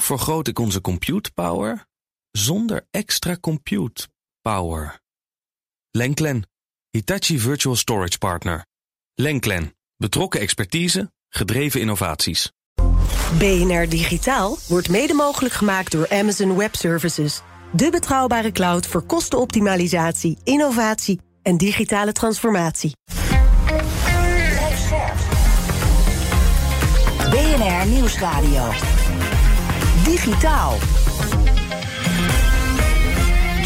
Vergroot ik onze compute power zonder extra compute power? Lenklen, Hitachi Virtual Storage Partner. Lenklen, betrokken expertise, gedreven innovaties. BNR Digitaal wordt mede mogelijk gemaakt door Amazon Web Services. De betrouwbare cloud voor kostenoptimalisatie, innovatie en digitale transformatie. BNR Nieuwsradio. Digitaal.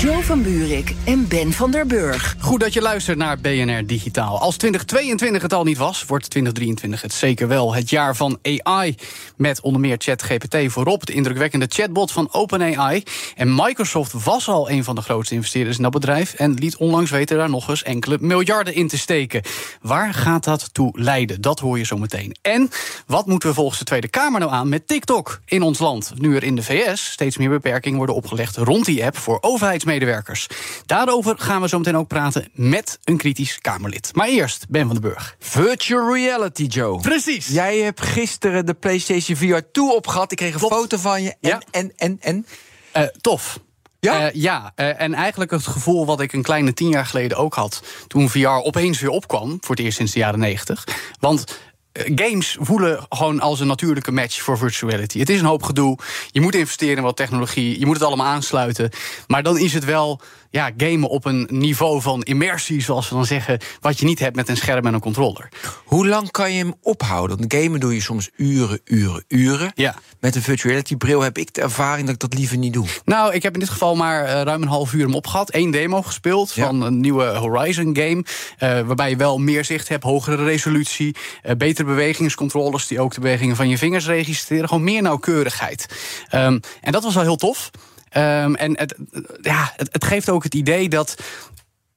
Joe van Buurik en Ben van der Burg. Goed dat je luistert naar BNR Digitaal. Als 2022 het al niet was, wordt 2023 het zeker wel. Het jaar van AI. Met onder meer ChatGPT voorop. De indrukwekkende chatbot van OpenAI. En Microsoft was al een van de grootste investeerders in dat bedrijf. En liet onlangs weten daar nog eens enkele miljarden in te steken. Waar gaat dat toe leiden? Dat hoor je zo meteen. En wat moeten we volgens de Tweede Kamer nou aan met TikTok in ons land? Nu er in de VS steeds meer beperkingen worden opgelegd rond die app voor overheidsmedewerkers medewerkers. Daarover gaan we zo meteen ook praten met een kritisch Kamerlid. Maar eerst Ben van den Burg. Virtual reality, Joe. Precies. Jij hebt gisteren de PlayStation VR 2 opgehad. Ik kreeg een foto van je. En, Ja. en, en, en. Eh, tof. Ja? Eh, ja, eh, en eigenlijk het gevoel wat ik een kleine tien jaar geleden ook had... toen VR opeens weer opkwam, voor het eerst sinds de jaren negentig. Want games voelen gewoon als een natuurlijke match voor virtual reality. Het is een hoop gedoe, je moet investeren in wat technologie... je moet het allemaal aansluiten, maar dan is het wel... Ja, gamen op een niveau van immersie, zoals we dan zeggen... wat je niet hebt met een scherm en een controller. Hoe lang kan je hem ophouden? Want gamen doe je soms uren, uren, uren. Ja. Met een virtual reality bril heb ik de ervaring dat ik dat liever niet doe. Nou, ik heb in dit geval maar eh, ruim een half uur hem opgehad. Eén demo gespeeld Ja. van een nieuwe Horizon game. eh, waarbij je wel meer zicht hebt, hogere resolutie, eh, betere bewegingscontrollers die ook de bewegingen van je vingers registreren. Gewoon meer nauwkeurigheid. Ehm, en dat was wel heel tof. Ehm, en het, ja, het, het geeft ook het idee dat.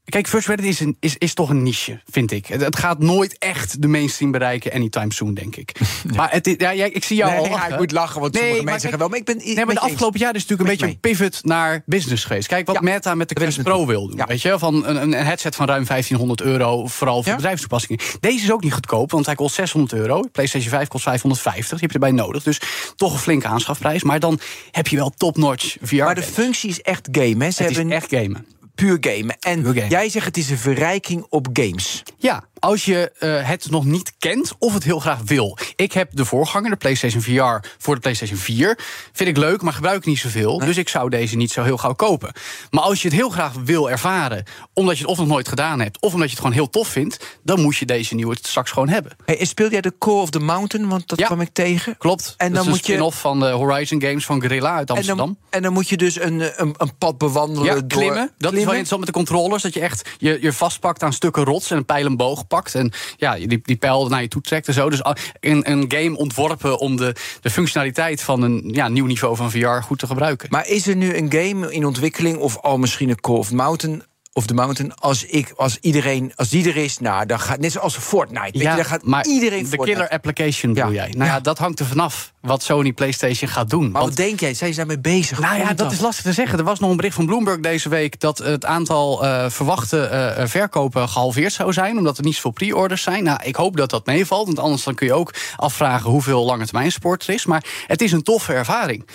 Kijk, Virtual Reality is, een, is, is toch een niche, vind ik. Het, het gaat nooit echt de mainstream bereiken, anytime soon, denk ik. Maar het, ja, ik zie jou Nee, al lachen. ik moet lachen, want sommige mensen zeggen wel, maar ik ben Nee, maar de afgelopen jaar is natuurlijk een beetje je een pivot naar business geweest. Kijk wat Ja, Meta met de Quest Pro wil doen. Ja. Weet je, van een, een headset van ruim 1500 euro, vooral voor Ja. bedrijfstoepassingen. Deze is ook niet goedkoop, want hij kost 600 euro. PlayStation 5 kost 550, die heb je erbij nodig. Dus toch een flinke aanschafprijs. Maar dan heb je wel top-notch VR. Maar de functie is echt game, hè? Ze het is echt gamen. Puur gamen. En Puur jij zegt het is een verrijking op games. Ja, als je eh, het nog niet kent of het heel graag wil. Ik heb de voorganger, de PlayStation VR, voor de PlayStation 4. Vind ik leuk, maar gebruik ik niet zoveel. Dus ik zou deze niet zo heel gauw kopen. Maar als je het heel graag wil ervaren, omdat je het of nog nooit gedaan hebt... of omdat je het gewoon heel tof vindt... dan moet je deze nieuwe straks gewoon hebben. Hey, en speel jij de Core of the Mountain? Want dat Ja. kwam ik tegen. Klopt. En dan dan moet je- spin-off van de Horizon Games van Guerrilla uit En Amsterdam. dan, en dan moet je dus een, eh, een, een pad bewandelen Ja, door... klimmen. Dat is wel klimmen. interessant met de controllers. Dat je echt je, je vastpakt aan stukken rots en een pijl en boog pakt. En ja, die, die pijl naar je toe trekt en zo. Dus een, een game ontworpen om de, de functionaliteit van een ja, nieuw niveau van VR goed te gebruiken. Maar is er nu een game in ontwikkeling... of al misschien een Core of Mountain... Of the Mountain, als, ik, als iedereen, als die er is, nou, dan gaat net zoals Fortnite. Weet je, dan gaat maar iedereen de Fortnite. killer application bedoel Ja. jij. Nou ja. Ja. dat hangt er vanaf wat Sony PlayStation gaat doen. Maar Want- wat denk jij? Zijn ze daarmee bezig? Nou ja, dat is lastig te zeggen. Er was nog een bericht van Bloomberg deze week dat het aantal eh, verwachte eh, verkopen gehalveerd zou zijn, omdat er niet zoveel pre-orders zijn. Nou, ik hoop dat dat meevalt, want anders dan kun je ook afvragen hoeveel lange termijn sport er is. Maar het is een toffe ervaring.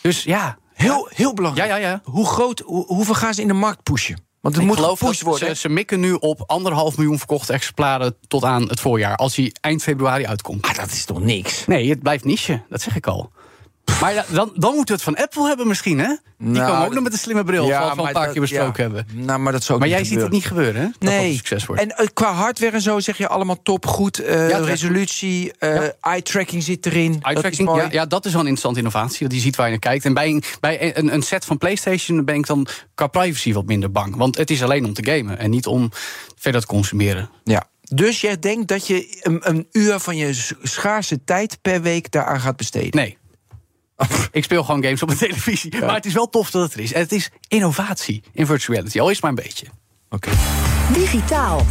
Dus ja. Heel, heel belangrijk. Ja, ja, ja. Hoe groot, hoe, hoeveel gaan ze in de markt pushen? Want het Ik moet gepusht worden. Ze, ze mikken nu op anderhalf miljoen verkochte exemplaren tot aan het voorjaar, als hij eind februari uitkomt. Maar dat is toch niks? Nee, het blijft niche, dat zeg ik al. Maar ja, dan, dan moeten we het van Apple hebben misschien, hè? Die Nou, komen ook nog met een slimme bril, zoals we al een paar dat- keer besproken ja. hebben. Nou, maar dat zou ook Maar jij ziet het niet gebeuren, hè? Dat Nee. succes wordt. En eh, qua hardware en zo zeg je allemaal top, goed. eh, resolutie, eh, eye-tracking zit erin. Eye-tracking, ja, ja, dat is wel een interessante innovatie. Dat je ziet waar je naar kijkt. En bij, een, bij een, een set van PlayStation ben ik dan qua privacy wat minder bang. Want het is alleen om te gamen en niet om verder te consumeren. Ja. Dus jij denkt dat je een, een uur van je schaarse tijd per week daaraan gaat besteden? Nee. Ik speel gewoon games op mijn televisie. Maar het is wel tof dat het er is. En het is innovatie in virtual reality. Al is het maar een beetje. Oké. Digitaal.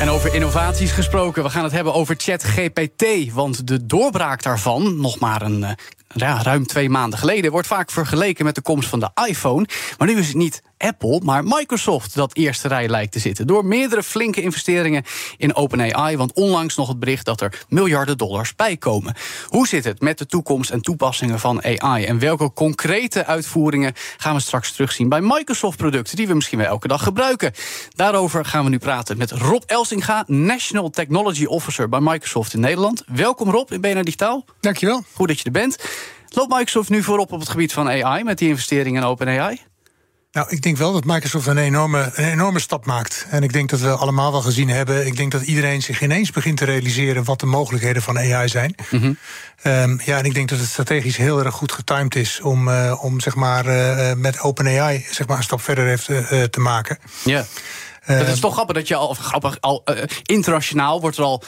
En over innovaties gesproken, we gaan het hebben over ChatGPT. Want de doorbraak daarvan, nog maar een, eh, ja, ruim twee maanden geleden, wordt vaak vergeleken met de komst van de iPhone. Maar nu is het niet Apple, maar Microsoft dat eerste rij lijkt te zitten. Door meerdere flinke investeringen in OpenAI. Want onlangs nog het bericht dat er miljarden dollars bij komen. Hoe zit het met de toekomst en toepassingen van AI? En welke concrete uitvoeringen gaan we straks terugzien bij Microsoft-producten die we misschien wel elke dag gebruiken? Daarover gaan we nu praten met Rob Elsinga, National Technology Officer bij Microsoft in Nederland. Welkom Rob in BNR Digitaal. Dankjewel. Goed dat je er bent. Loopt Microsoft nu voorop op het gebied van AI met die investeringen in OpenAI? Nou, ik denk wel dat Microsoft een enorme, een enorme stap maakt. En ik denk dat we allemaal wel gezien hebben. Ik denk dat iedereen zich ineens begint te realiseren wat de mogelijkheden van AI zijn. Mm ja, en ik denk dat het strategisch heel erg goed getimed is om, uh, om zeg maar, uh, met OpenAI zeg maar, een stap verder heeft, uh, te maken. Ja. Het is toch grappig dat je al, grappig, al uh, internationaal wordt er al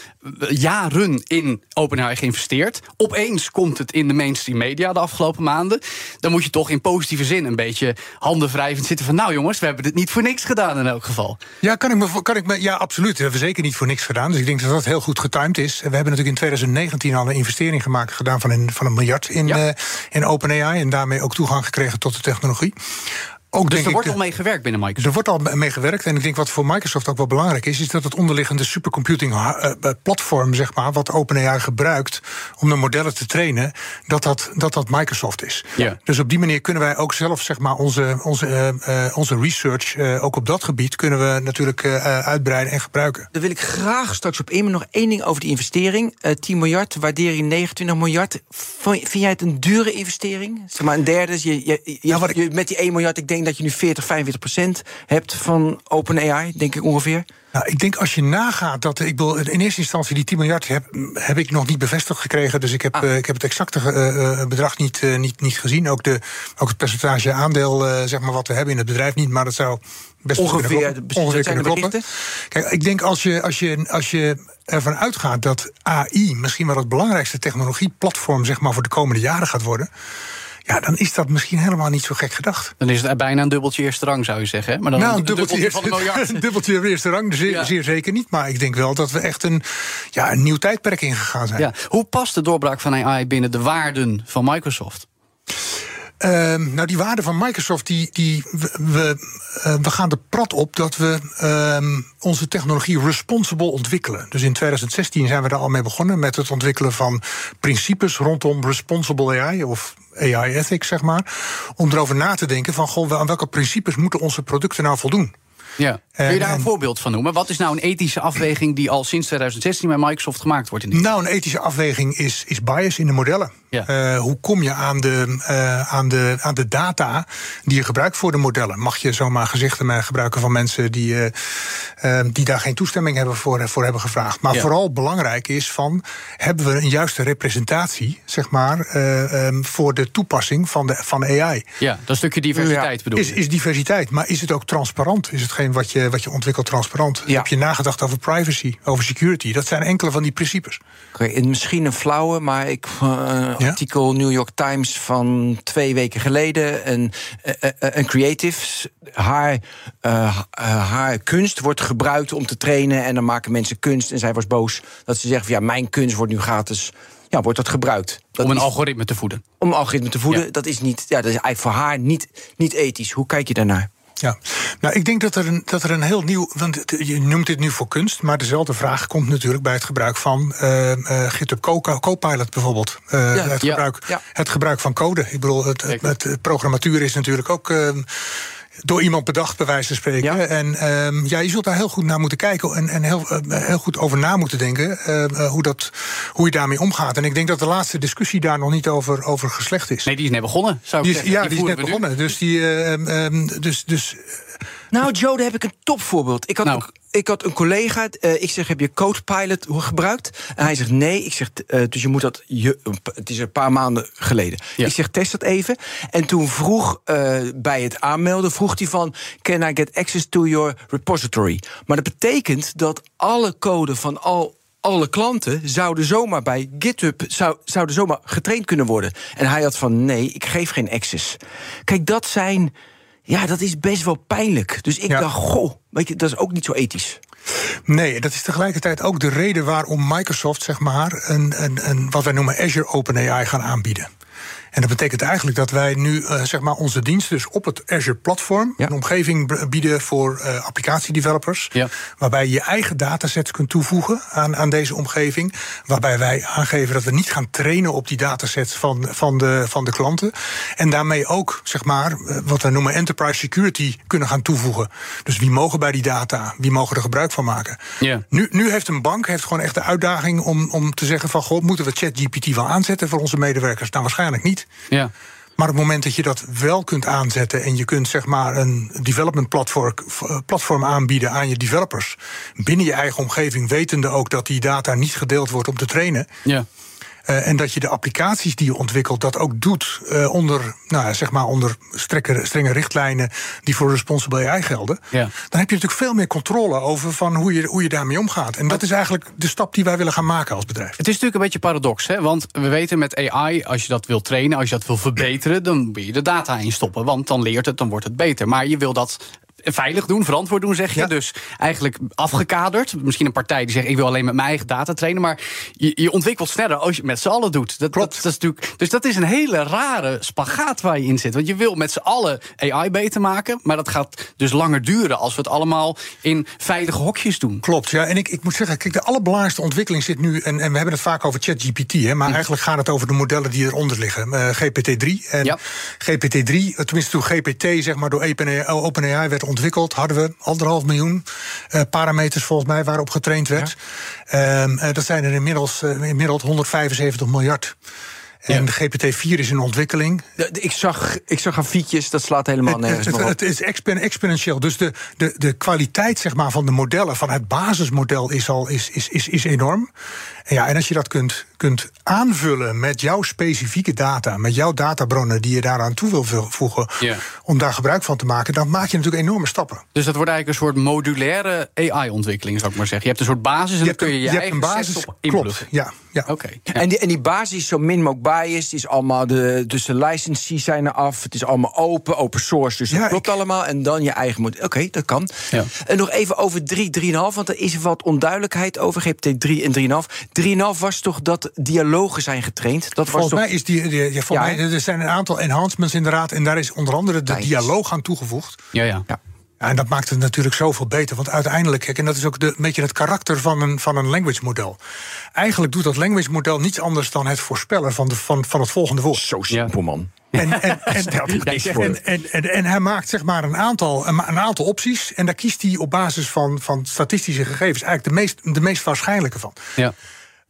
jaren in OpenAI geïnvesteerd. Opeens komt het in de mainstream media de afgelopen maanden. Dan moet je toch in positieve zin een beetje handen wrijvend zitten van... nou jongens, we hebben dit niet voor niks gedaan in elk geval. Ja, kan ik me, kan ik me, ja absoluut. We hebben zeker niet voor niks gedaan. Dus ik denk dat dat heel goed getimed is. We hebben natuurlijk in 2019 al een investering gemaakt gedaan van een, van een miljard in, ja. uh, in OpenAI... en daarmee ook toegang gekregen tot de technologie. Ook, dus er wordt al mee gewerkt binnen Microsoft? Er wordt al mee gewerkt. En ik denk wat voor Microsoft ook wel belangrijk is... is dat het onderliggende supercomputing platform, zeg maar... wat OpenAI gebruikt om de modellen te trainen... dat dat, dat, dat Microsoft is. Ja. Dus op die manier kunnen wij ook zelf zeg maar, onze, onze, uh, onze research... Uh, ook op dat gebied kunnen we natuurlijk uh, uitbreiden en gebruiken. Daar wil ik graag straks op in. Maar nog één ding over die investering. 10 miljard, waardeer je 29 miljard. Vind jij het een dure investering? Zeg maar een derde. Je, je, je, Ja, wat ik- je- met die 1 miljard, ik denk dat je nu 40, 45 procent hebt van OpenAI, denk ik ongeveer. Nou, ik denk als je nagaat dat. Ik bedoel, in eerste instantie die 10 miljard heb, heb ik nog niet bevestigd gekregen. Dus ik heb, Ah. eh, ik heb het exacte eh, eh, bedrag niet, niet, niet gezien. Ook, de, ook het percentage aandeel, zeg maar, wat we hebben in het bedrijf niet. Maar dat zou best wel Ongeveer, kunnen ongeveer kunnen kloppen. Kijk, ik denk als je, als, je, als je ervan uitgaat dat AI misschien wel het belangrijkste technologieplatform zeg maar, voor de komende jaren gaat worden. Ja, dan is dat misschien helemaal niet zo gek gedacht. Dan is het bijna een dubbeltje eerste rang, zou je zeggen. hè? Maar dan Nou, een een dubbeltje, van een miljard. een dubbeltje eerste rang, zeer, Ja. zeer zeker niet. Maar ik denk wel dat we echt een, ja, een nieuw tijdperk ingegaan zijn. Ja. Hoe past de doorbraak van AI binnen de waarden van Microsoft? Ehm, nou, die waarde van Microsoft, die, die, we, we, eh, gaan er prat op dat we ehm, onze technologie responsible ontwikkelen. Dus in 2016 zijn we daar al mee begonnen met het ontwikkelen van principes rondom responsible AI of AI ethics, zeg maar. Om erover na te denken van, goh, aan welke principes moeten onze producten nou voldoen? Ja. Kun je daar een en- voorbeeld van noemen? Wat is nou een ethische afweging die al sinds 2016 bij Microsoft gemaakt wordt? In die... Nou, een ethische afweging is, is bias in de modellen. Ja. Eh, hoe kom je aan de, eh, aan, de, aan de data die je gebruikt voor de modellen? Mag je zomaar gezichten gebruiken van mensen die, eh, die daar geen toestemming hebben voor, voor hebben gevraagd? Maar Ja. vooral belangrijk is van, hebben we een juiste representatie, zeg maar, eh, ehm, voor de toepassing van, de, van AI? Ja, dat stukje diversiteit bedoel Is, je? is diversiteit, maar is het ook transparant? Is wat je, wat je ontwikkelt transparant? Ja. Heb je nagedacht over privacy, over security? Dat zijn enkele van die principes. Oké, en misschien een flauwe, maar ik uh, Ja? artikel New York Times van twee weken geleden. Een, eh, eh, een creative, haar, eh, eh, haar kunst wordt gebruikt om te trainen. En dan maken mensen kunst. En zij was boos dat ze zegt: van, ja, mijn kunst wordt nu gratis. Ja, wordt dat gebruikt? Dat Om een is- algoritme te voeden. om een algoritme te voeden, Ja. dat is niet, ja, dat is eigenlijk voor haar niet, niet ethisch. Hoe kijk je daarnaar? Ja, nou, ik denk dat er een, dat er een heel nieuw. Want je noemt dit nu voor kunst, maar dezelfde vraag komt natuurlijk bij het gebruik van eh eh, GitHub Co- Copilot bijvoorbeeld. Eh, het, gebruik, ja. het gebruik van code. Ik bedoel, het, het, het, het programmatuur is natuurlijk ook. Door iemand bedacht, bij wijze van spreken. Ja. En ehm, ja, je zult daar heel goed naar moeten kijken en, en heel, eh, heel goed over na moeten denken eh, eh, hoe, dat, hoe je daarmee omgaat. En ik denk dat de laatste discussie daar nog niet over, over geslecht is. Nee, die is net begonnen, zou ik Die is, zeggen. ja, die is net nu. begonnen. Dus, die, eh, ehm, ehm, dus, dus Nou, Joe, daar heb ik een topvoorbeeld. Ik had, Nou. ook- ik had een collega, eh, ik zeg, heb je Codepilot gebruikt? En hij zegt, nee. Ik zeg, eh, dus je moet dat, je, het is een paar maanden geleden. Ja. Ik zeg, test dat even. En toen vroeg, eh, bij het aanmelden, vroeg hij van... can I get access to your repository? Maar dat betekent dat alle code van al alle klanten zouden zomaar bij GitHub zou, zouden zomaar getraind kunnen worden. En hij had van nee, ik geef geen access. Kijk, dat zijn. Ja, dat is best wel pijnlijk. Dus ik Ja. dacht, goh, weet je, dat is ook niet zo ethisch. Nee, dat is tegelijkertijd ook de reden waarom Microsoft, zeg maar, een, een, een, wat wij noemen Azure OpenAI gaan aanbieden. En dat betekent eigenlijk dat wij nu uh, zeg maar onze diensten dus op het Azure platform ja. een omgeving bieden voor uh, applicatiedevelopers. Ja. Waarbij je je eigen datasets kunt toevoegen aan, aan deze omgeving. Waarbij wij aangeven dat we niet gaan trainen op die datasets van, van, de, van de klanten. En daarmee ook zeg maar wat we noemen enterprise security kunnen gaan toevoegen. Dus wie mogen bij die data, wie mogen er gebruik van maken. Ja. Nu, nu heeft een bank heeft gewoon echt de uitdaging om, om te zeggen van goh, moeten we ChatGPT wel aanzetten voor onze medewerkers? Nou, waarschijnlijk niet. Ja. Maar op het moment dat je dat wel kunt aanzetten en je kunt zeg maar een development platform, platform aanbieden aan je developers binnen je eigen omgeving, wetende ook dat die data niet gedeeld wordt om te trainen. Ja. Uh, en dat je de applicaties die je ontwikkelt dat ook doet uh, onder, nou, zeg maar onder strenge richtlijnen die voor responsible AI gelden. Ja. Dan heb je natuurlijk veel meer controle over van hoe je, hoe je daarmee omgaat. En dat is eigenlijk de stap die wij willen gaan maken als bedrijf. Het is natuurlijk een beetje paradox, hè? want we weten met AI, als je dat wil trainen, als je dat wil verbeteren, dan moet je de data instoppen. Want dan leert het, dan wordt het beter. Maar je wil dat veilig doen, verantwoord doen, zeg je. Dus eigenlijk afgekaderd. Misschien een partij die zegt: ik wil alleen met mijn eigen data trainen. Maar je, je ontwikkelt sneller als je het met z'n allen doet. Dat, Klopt. Dat, dat, is natuurlijk, dus dat is een hele rare spagaat waar je in zit. Want je wil met z'n allen AI beter maken. Maar dat gaat dus langer duren als we het allemaal in veilige hokjes doen. Klopt, ja. En ik, ik moet zeggen, kijk, de allerbelangrijkste ontwikkeling zit nu. En, en we hebben het vaak over ChatGPT, hè, maar hm. eigenlijk gaat het over de modellen die eronder liggen. Uh, eh, GPT-3. En ja. GPT-3, tenminste toen GPT zeg maar door OpenAI werd ontwikkeld, hadden we anderhalf miljoen uh, parameters volgens mij waarop getraind werd. Ja. Um, uh, dat zijn er inmiddels, uh, inmiddels 175 miljard. En ja. GPT-4 is in ontwikkeling. Ik, zag, ik zag grafiekjes, dat slaat helemaal nergens het, het, is exponentieel. Dus de, de, de kwaliteit zeg maar, van de modellen, van het basismodel, is al is, is, is, is enorm. En, ja, en als je dat kunt, kunt aanvullen met jouw specifieke data, met jouw databronnen die je daaraan toe wil voegen, om daar gebruik van te maken, dan maak je natuurlijk enorme stappen. Dus dat wordt eigenlijk een soort modulaire AI-ontwikkeling, zou ik maar zeggen. Je hebt een soort basis en dan kun je je, je eigen basis op Klopt, ja. Ja. Oké. Ja. En, die, en die basis zo min mogelijk biased, is allemaal de, dus de licenties zijn er af, het is allemaal open, open source, dus dat klopt allemaal. En dan je eigen model. Oké, dat kan. En nog even over 3, 3,5, want er is wat onduidelijkheid over GPT-3 en 3,5. 3,5 was toch dat dialogen zijn getraind? Dat volgens was mij is die. die ja, ja, mij, er zijn een aantal enhancements inderdaad. En daar is onder andere de dialoog aan toegevoegd. Ja, ja. Ja. En dat maakt het natuurlijk zoveel beter. Want uiteindelijk, kijk, en dat is ook de, een beetje het karakter van een, van een language model. Eigenlijk doet dat language model niets anders dan het voorspellen van, de, van, van het volgende woord. Zo simpel, man. En, en, en, en, en, hij maakt zeg maar een aantal, een, aantal opties. En daar kiest hij op basis van, van statistische gegevens eigenlijk de meest, de meest waarschijnlijke van. Ja.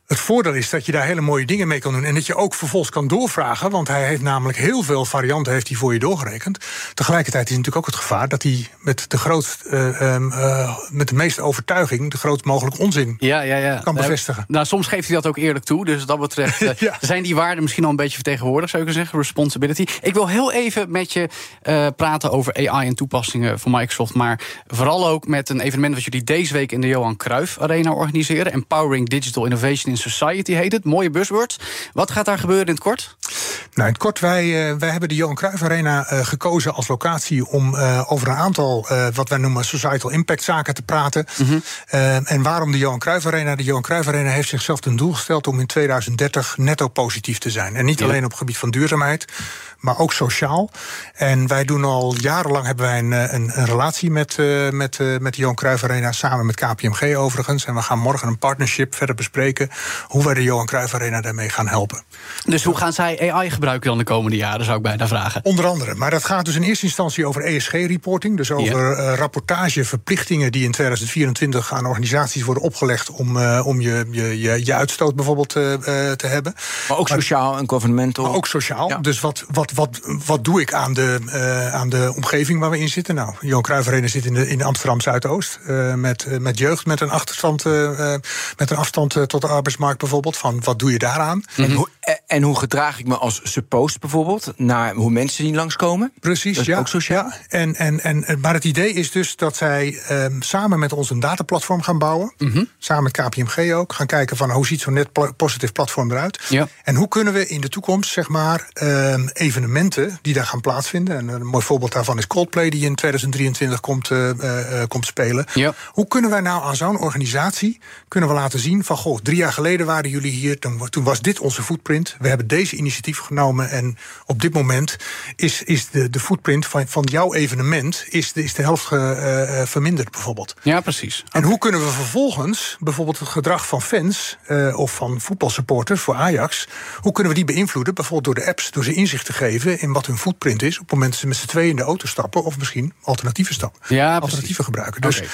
Het voordeel is dat je daar hele mooie dingen mee kan doen. En dat je ook vervolgens kan doorvragen. Want hij heeft namelijk heel veel varianten heeft hij voor je doorgerekend. Tegelijkertijd is natuurlijk ook het gevaar dat hij met de, grootst, uh, uh, met de meeste overtuiging. de grootst mogelijke onzin ja, ja, ja. kan bevestigen. Nou, soms geeft hij dat ook eerlijk toe. Dus wat dat betreft uh, ja. zijn die waarden misschien al een beetje vertegenwoordigd, zou ik zeggen. Responsibility. Ik wil heel even met je praten over AI en toepassingen van Microsoft. Maar vooral ook met een evenement wat jullie deze week in de Johan Cruijff Arena organiseren. Empowering Digital Innovation Society heet het. Mooie buzzword. Wat gaat daar gebeuren in het kort? Nou, in het kort, wij, uh, wij hebben de Johan Cruijff Arena uh, gekozen als locatie om uh, over een aantal wat wij noemen societal impact zaken te praten. Mm -hmm. en waarom de Johan Cruijff Arena? De Johan Cruijff Arena heeft zichzelf ten doel gesteld om in 2030 netto positief te zijn. En niet alleen op het gebied van duurzaamheid, maar ook sociaal. En wij doen al jarenlang hebben wij een, een, een relatie met, met, met de Johan Cruijff Arena, samen met KPMG overigens. En we gaan morgen een partnership verder bespreken hoe wij de Johan Cruijff Arena daarmee gaan helpen. Dus hoe gaan zij AI gebruiken dan de komende jaren, zou ik bijna vragen? Onder andere. Maar dat gaat dus in eerste instantie over ESG-reporting. Dus over ja. uh, rapportageverplichtingen die in 2024 aan organisaties worden opgelegd om, uh, om je, je, je, je, uitstoot bijvoorbeeld uh, te hebben. Maar ook sociaal en governmental. Maar ook sociaal. Ja. Dus wat, wat, wat, wat doe ik aan de, aan de omgeving waar we in zitten? Nou, Johan Cruijff Arena zit in, de, in Amsterdam Zuidoost. met, met jeugd met een achterstand, met een afstand tot de arbeidsmarkt bijvoorbeeld. Van wat doe je daaraan? Mm -hmm. en, hoe, en hoe gedraag ik me als suppost bijvoorbeeld naar hoe mensen die langskomen? Precies, ja. Ook sociaal. Ja. En, en, en, maar het idee is dus dat zij um, samen met ons een dataplatform gaan bouwen. Mm -hmm. Samen met KPMG ook. Gaan kijken van hoe ziet zo'n net positief platform eruit. Ja. En hoe kunnen we in de toekomst, zeg maar, um, evenementen die daar gaan plaatsvinden. En een mooi voorbeeld daarvan is Coldplay, die in 2023 komt, uh, uh, komt spelen. Ja. Hoe kunnen wij nou aan zo'n organisatie kunnen we laten zien van goh, drie jaar geleden waren jullie hier, toen, toen was dit onze footprint. We hebben deze initiatief genomen. En op dit moment is, is de, de footprint van, van jouw evenement is de, is de helft uh, verminderd, bijvoorbeeld. Ja, precies. En hoe kunnen we vervolgens bijvoorbeeld het gedrag van fans uh, of van voetbalsupporters voor Ajax, hoe kunnen we die beïnvloeden? Bijvoorbeeld door de apps, door ze inzicht te geven in wat hun footprint is op het moment dat ze met z'n tweeën in de auto stappen of misschien alternatieve stappen, ja, alternatieven gebruiken. Dus. Okay.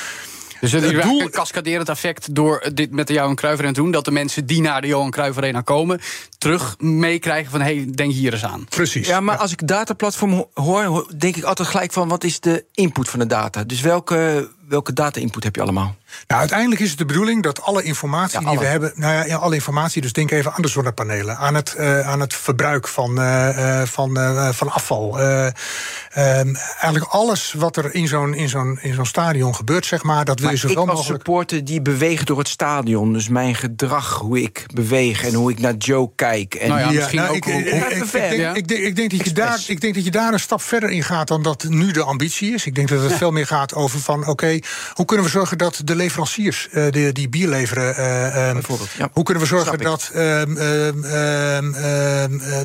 Dus het is doel... een cascaderend effect door dit met de Johan Cruijff Arena te doen... dat de mensen die naar de Johan Cruijff Arena komen... terug meekrijgen van, hé, hey, denk hier eens aan. Precies. Ja, maar als ik dataplatform hoor, denk ik altijd gelijk van... wat is de input van de data? Dus welke, welke data-input heb je allemaal? Nou, uiteindelijk is het de bedoeling dat alle informatie ja, alle. die we hebben. Nou ja, ja, alle informatie. Dus denk even aan de zonnepanelen, aan het, uh, aan het verbruik van, uh, van, uh, van afval. eigenlijk alles wat er in zo'n in zo'n in zo'n stadion gebeurt, zeg maar, dat wil je zoveel mogelijk. Ik als supporter die beweegt door het stadion, dus mijn gedrag, hoe ik beweeg en hoe ik naar Joe kijk. En nou ja, misschien nou, ook ik, ik, ik, ik, denk, ik, denk dat je daar, ik denk dat je daar een stap verder in gaat dan dat nu de ambitie is. Ik denk dat het veel meer gaat over van, oké, okay, hoe kunnen we zorgen dat de leveranciers uh, die, die bier leveren. Uh, um, ja. Hoe kunnen we zorgen dat um, um,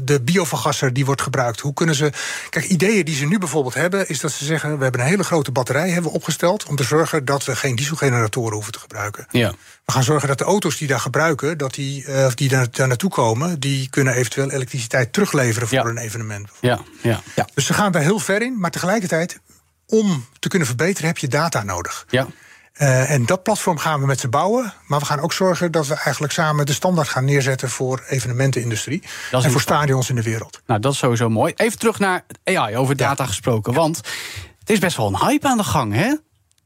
de biovergasser die wordt gebruikt? Hoe kunnen ze. Kijk, ideeën die ze nu bijvoorbeeld hebben, is dat ze zeggen: we hebben een hele grote batterij hebben opgesteld om te zorgen dat we geen dieselgeneratoren hoeven te gebruiken. Ja. We gaan zorgen dat de auto's die daar gebruiken, dat die, uh, die daar, daar naartoe komen, die kunnen eventueel elektriciteit terugleveren voor ja. een evenement. Ja, ja. Ja. Dus ze gaan daar heel ver in, maar tegelijkertijd, om te kunnen verbeteren, heb je data nodig. Ja. Uh, en dat platform gaan we met ze bouwen. Maar we gaan ook zorgen dat we eigenlijk samen de standaard gaan neerzetten voor evenementenindustrie. En voor stadions in de wereld. Nou, dat is sowieso mooi. Even terug naar AI, over data ja. gesproken. Want het is best wel een hype aan de gang, hè?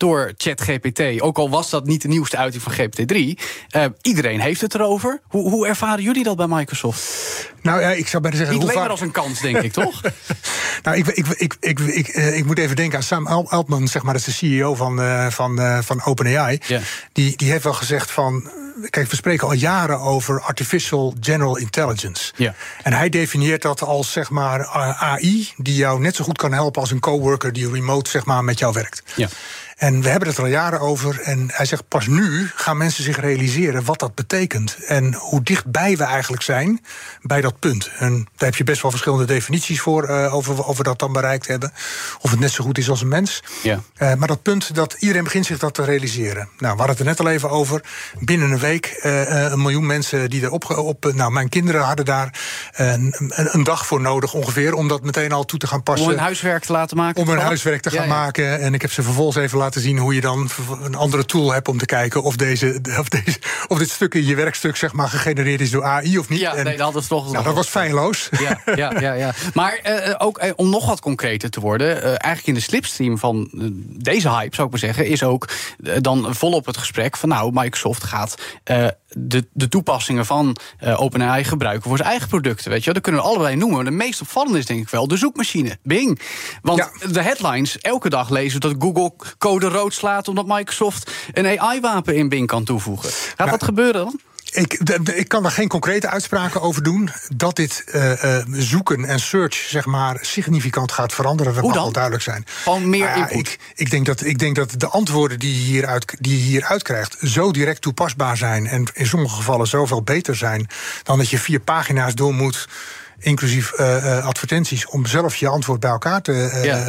Door ChatGPT. Ook al was dat niet de nieuwste uiting van GPT-3. Uh, iedereen heeft het erover. Hoe, hoe ervaren jullie dat bij Microsoft? Nou ja, ik zou bijna zeggen. Niet alleen vaak... maar als een kans, denk ik, toch? nou, ik, ik, ik, ik, ik, uh, ik moet even denken aan Sam Altman, zeg maar, dat is de CEO van, uh, van, uh, van OpenAI. Yeah. Die, die heeft wel gezegd van. Kijk, we spreken al jaren over artificial general intelligence. Ja. En hij definieert dat als zeg maar AI, die jou net zo goed kan helpen als een coworker die remote zeg maar met jou werkt. Ja. En we hebben het er al jaren over. En hij zegt pas nu gaan mensen zich realiseren wat dat betekent. En hoe dichtbij we eigenlijk zijn bij dat punt. En daar heb je best wel verschillende definities voor. Uh, over of we dat dan bereikt hebben. Of het net zo goed is als een mens. Ja. Uh, maar dat punt dat iedereen begint zich dat te realiseren. Nou, we hadden het er net al even over. Binnen een week uh, een miljoen mensen die erop. Op, nou, mijn kinderen hadden daar een, een, dag voor nodig ongeveer. Om dat meteen al toe te gaan passen. Om hun huiswerk te laten maken. Om hun huiswerk te gaan ja, ja. maken. En ik heb ze vervolgens even laten te zien hoe je dan een andere tool hebt om te kijken of, deze, of, deze, of dit stuk in je werkstuk zeg maar, gegenereerd is door AI of niet. Ja, en, nee, dat is toch. Nou, dat was feilloos. Ja, ja, ja, ja. Maar uh, ook uh, om nog wat concreter te worden, uh, eigenlijk in de slipstream van deze hype, zou ik maar zeggen, is ook dan volop het gesprek van nou, Microsoft gaat de, de toepassingen van OpenAI gebruiken voor zijn eigen producten. Weet je, dat kunnen we allebei noemen. Maar de meest opvallende is denk ik wel de zoekmachine, Bing. Want ja. de headlines, elke dag lezen dat Google code rood slaat omdat Microsoft een AI-wapen in Bing kan toevoegen. Gaat dat gebeuren dan? Ik, ik kan daar geen concrete uitspraken over doen. Dat dit uh, uh, zoeken en search zeg maar, significant gaat veranderen, dat mag wel duidelijk zijn. Gewoon meer uh, input. Ik, ik, denk dat, ik denk dat de antwoorden die je hieruit, die je hieruit krijgt... zo direct toepasbaar zijn en in sommige gevallen zoveel beter zijn... dan dat je vier pagina's door moet inclusief uh, uh, advertenties, om zelf je antwoord bij elkaar te, uh, ja.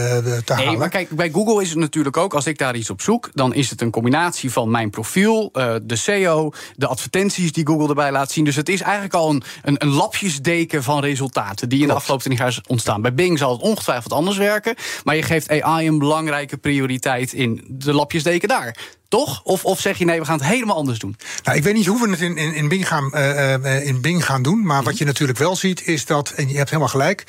te halen. Nee, maar kijk, bij Google is het natuurlijk ook, als ik daar iets op zoek, dan is het een combinatie van mijn profiel, de SEO, de advertenties die Google erbij laat zien. Dus het is eigenlijk al een, een, een lapjesdeken van resultaten die in de afgelopen 20 jaar ontstaan. Bij Bing zal het ongetwijfeld anders werken, maar je geeft AI een belangrijke prioriteit in de lapjesdeken daar. Toch? Of, of zeg je nee, we gaan het helemaal anders doen? Nou, ik weet niet hoe we het in, in, in, Bing, gaan, uh, uh, in Bing gaan doen. Maar wat je natuurlijk wel ziet, is dat, en je hebt helemaal gelijk.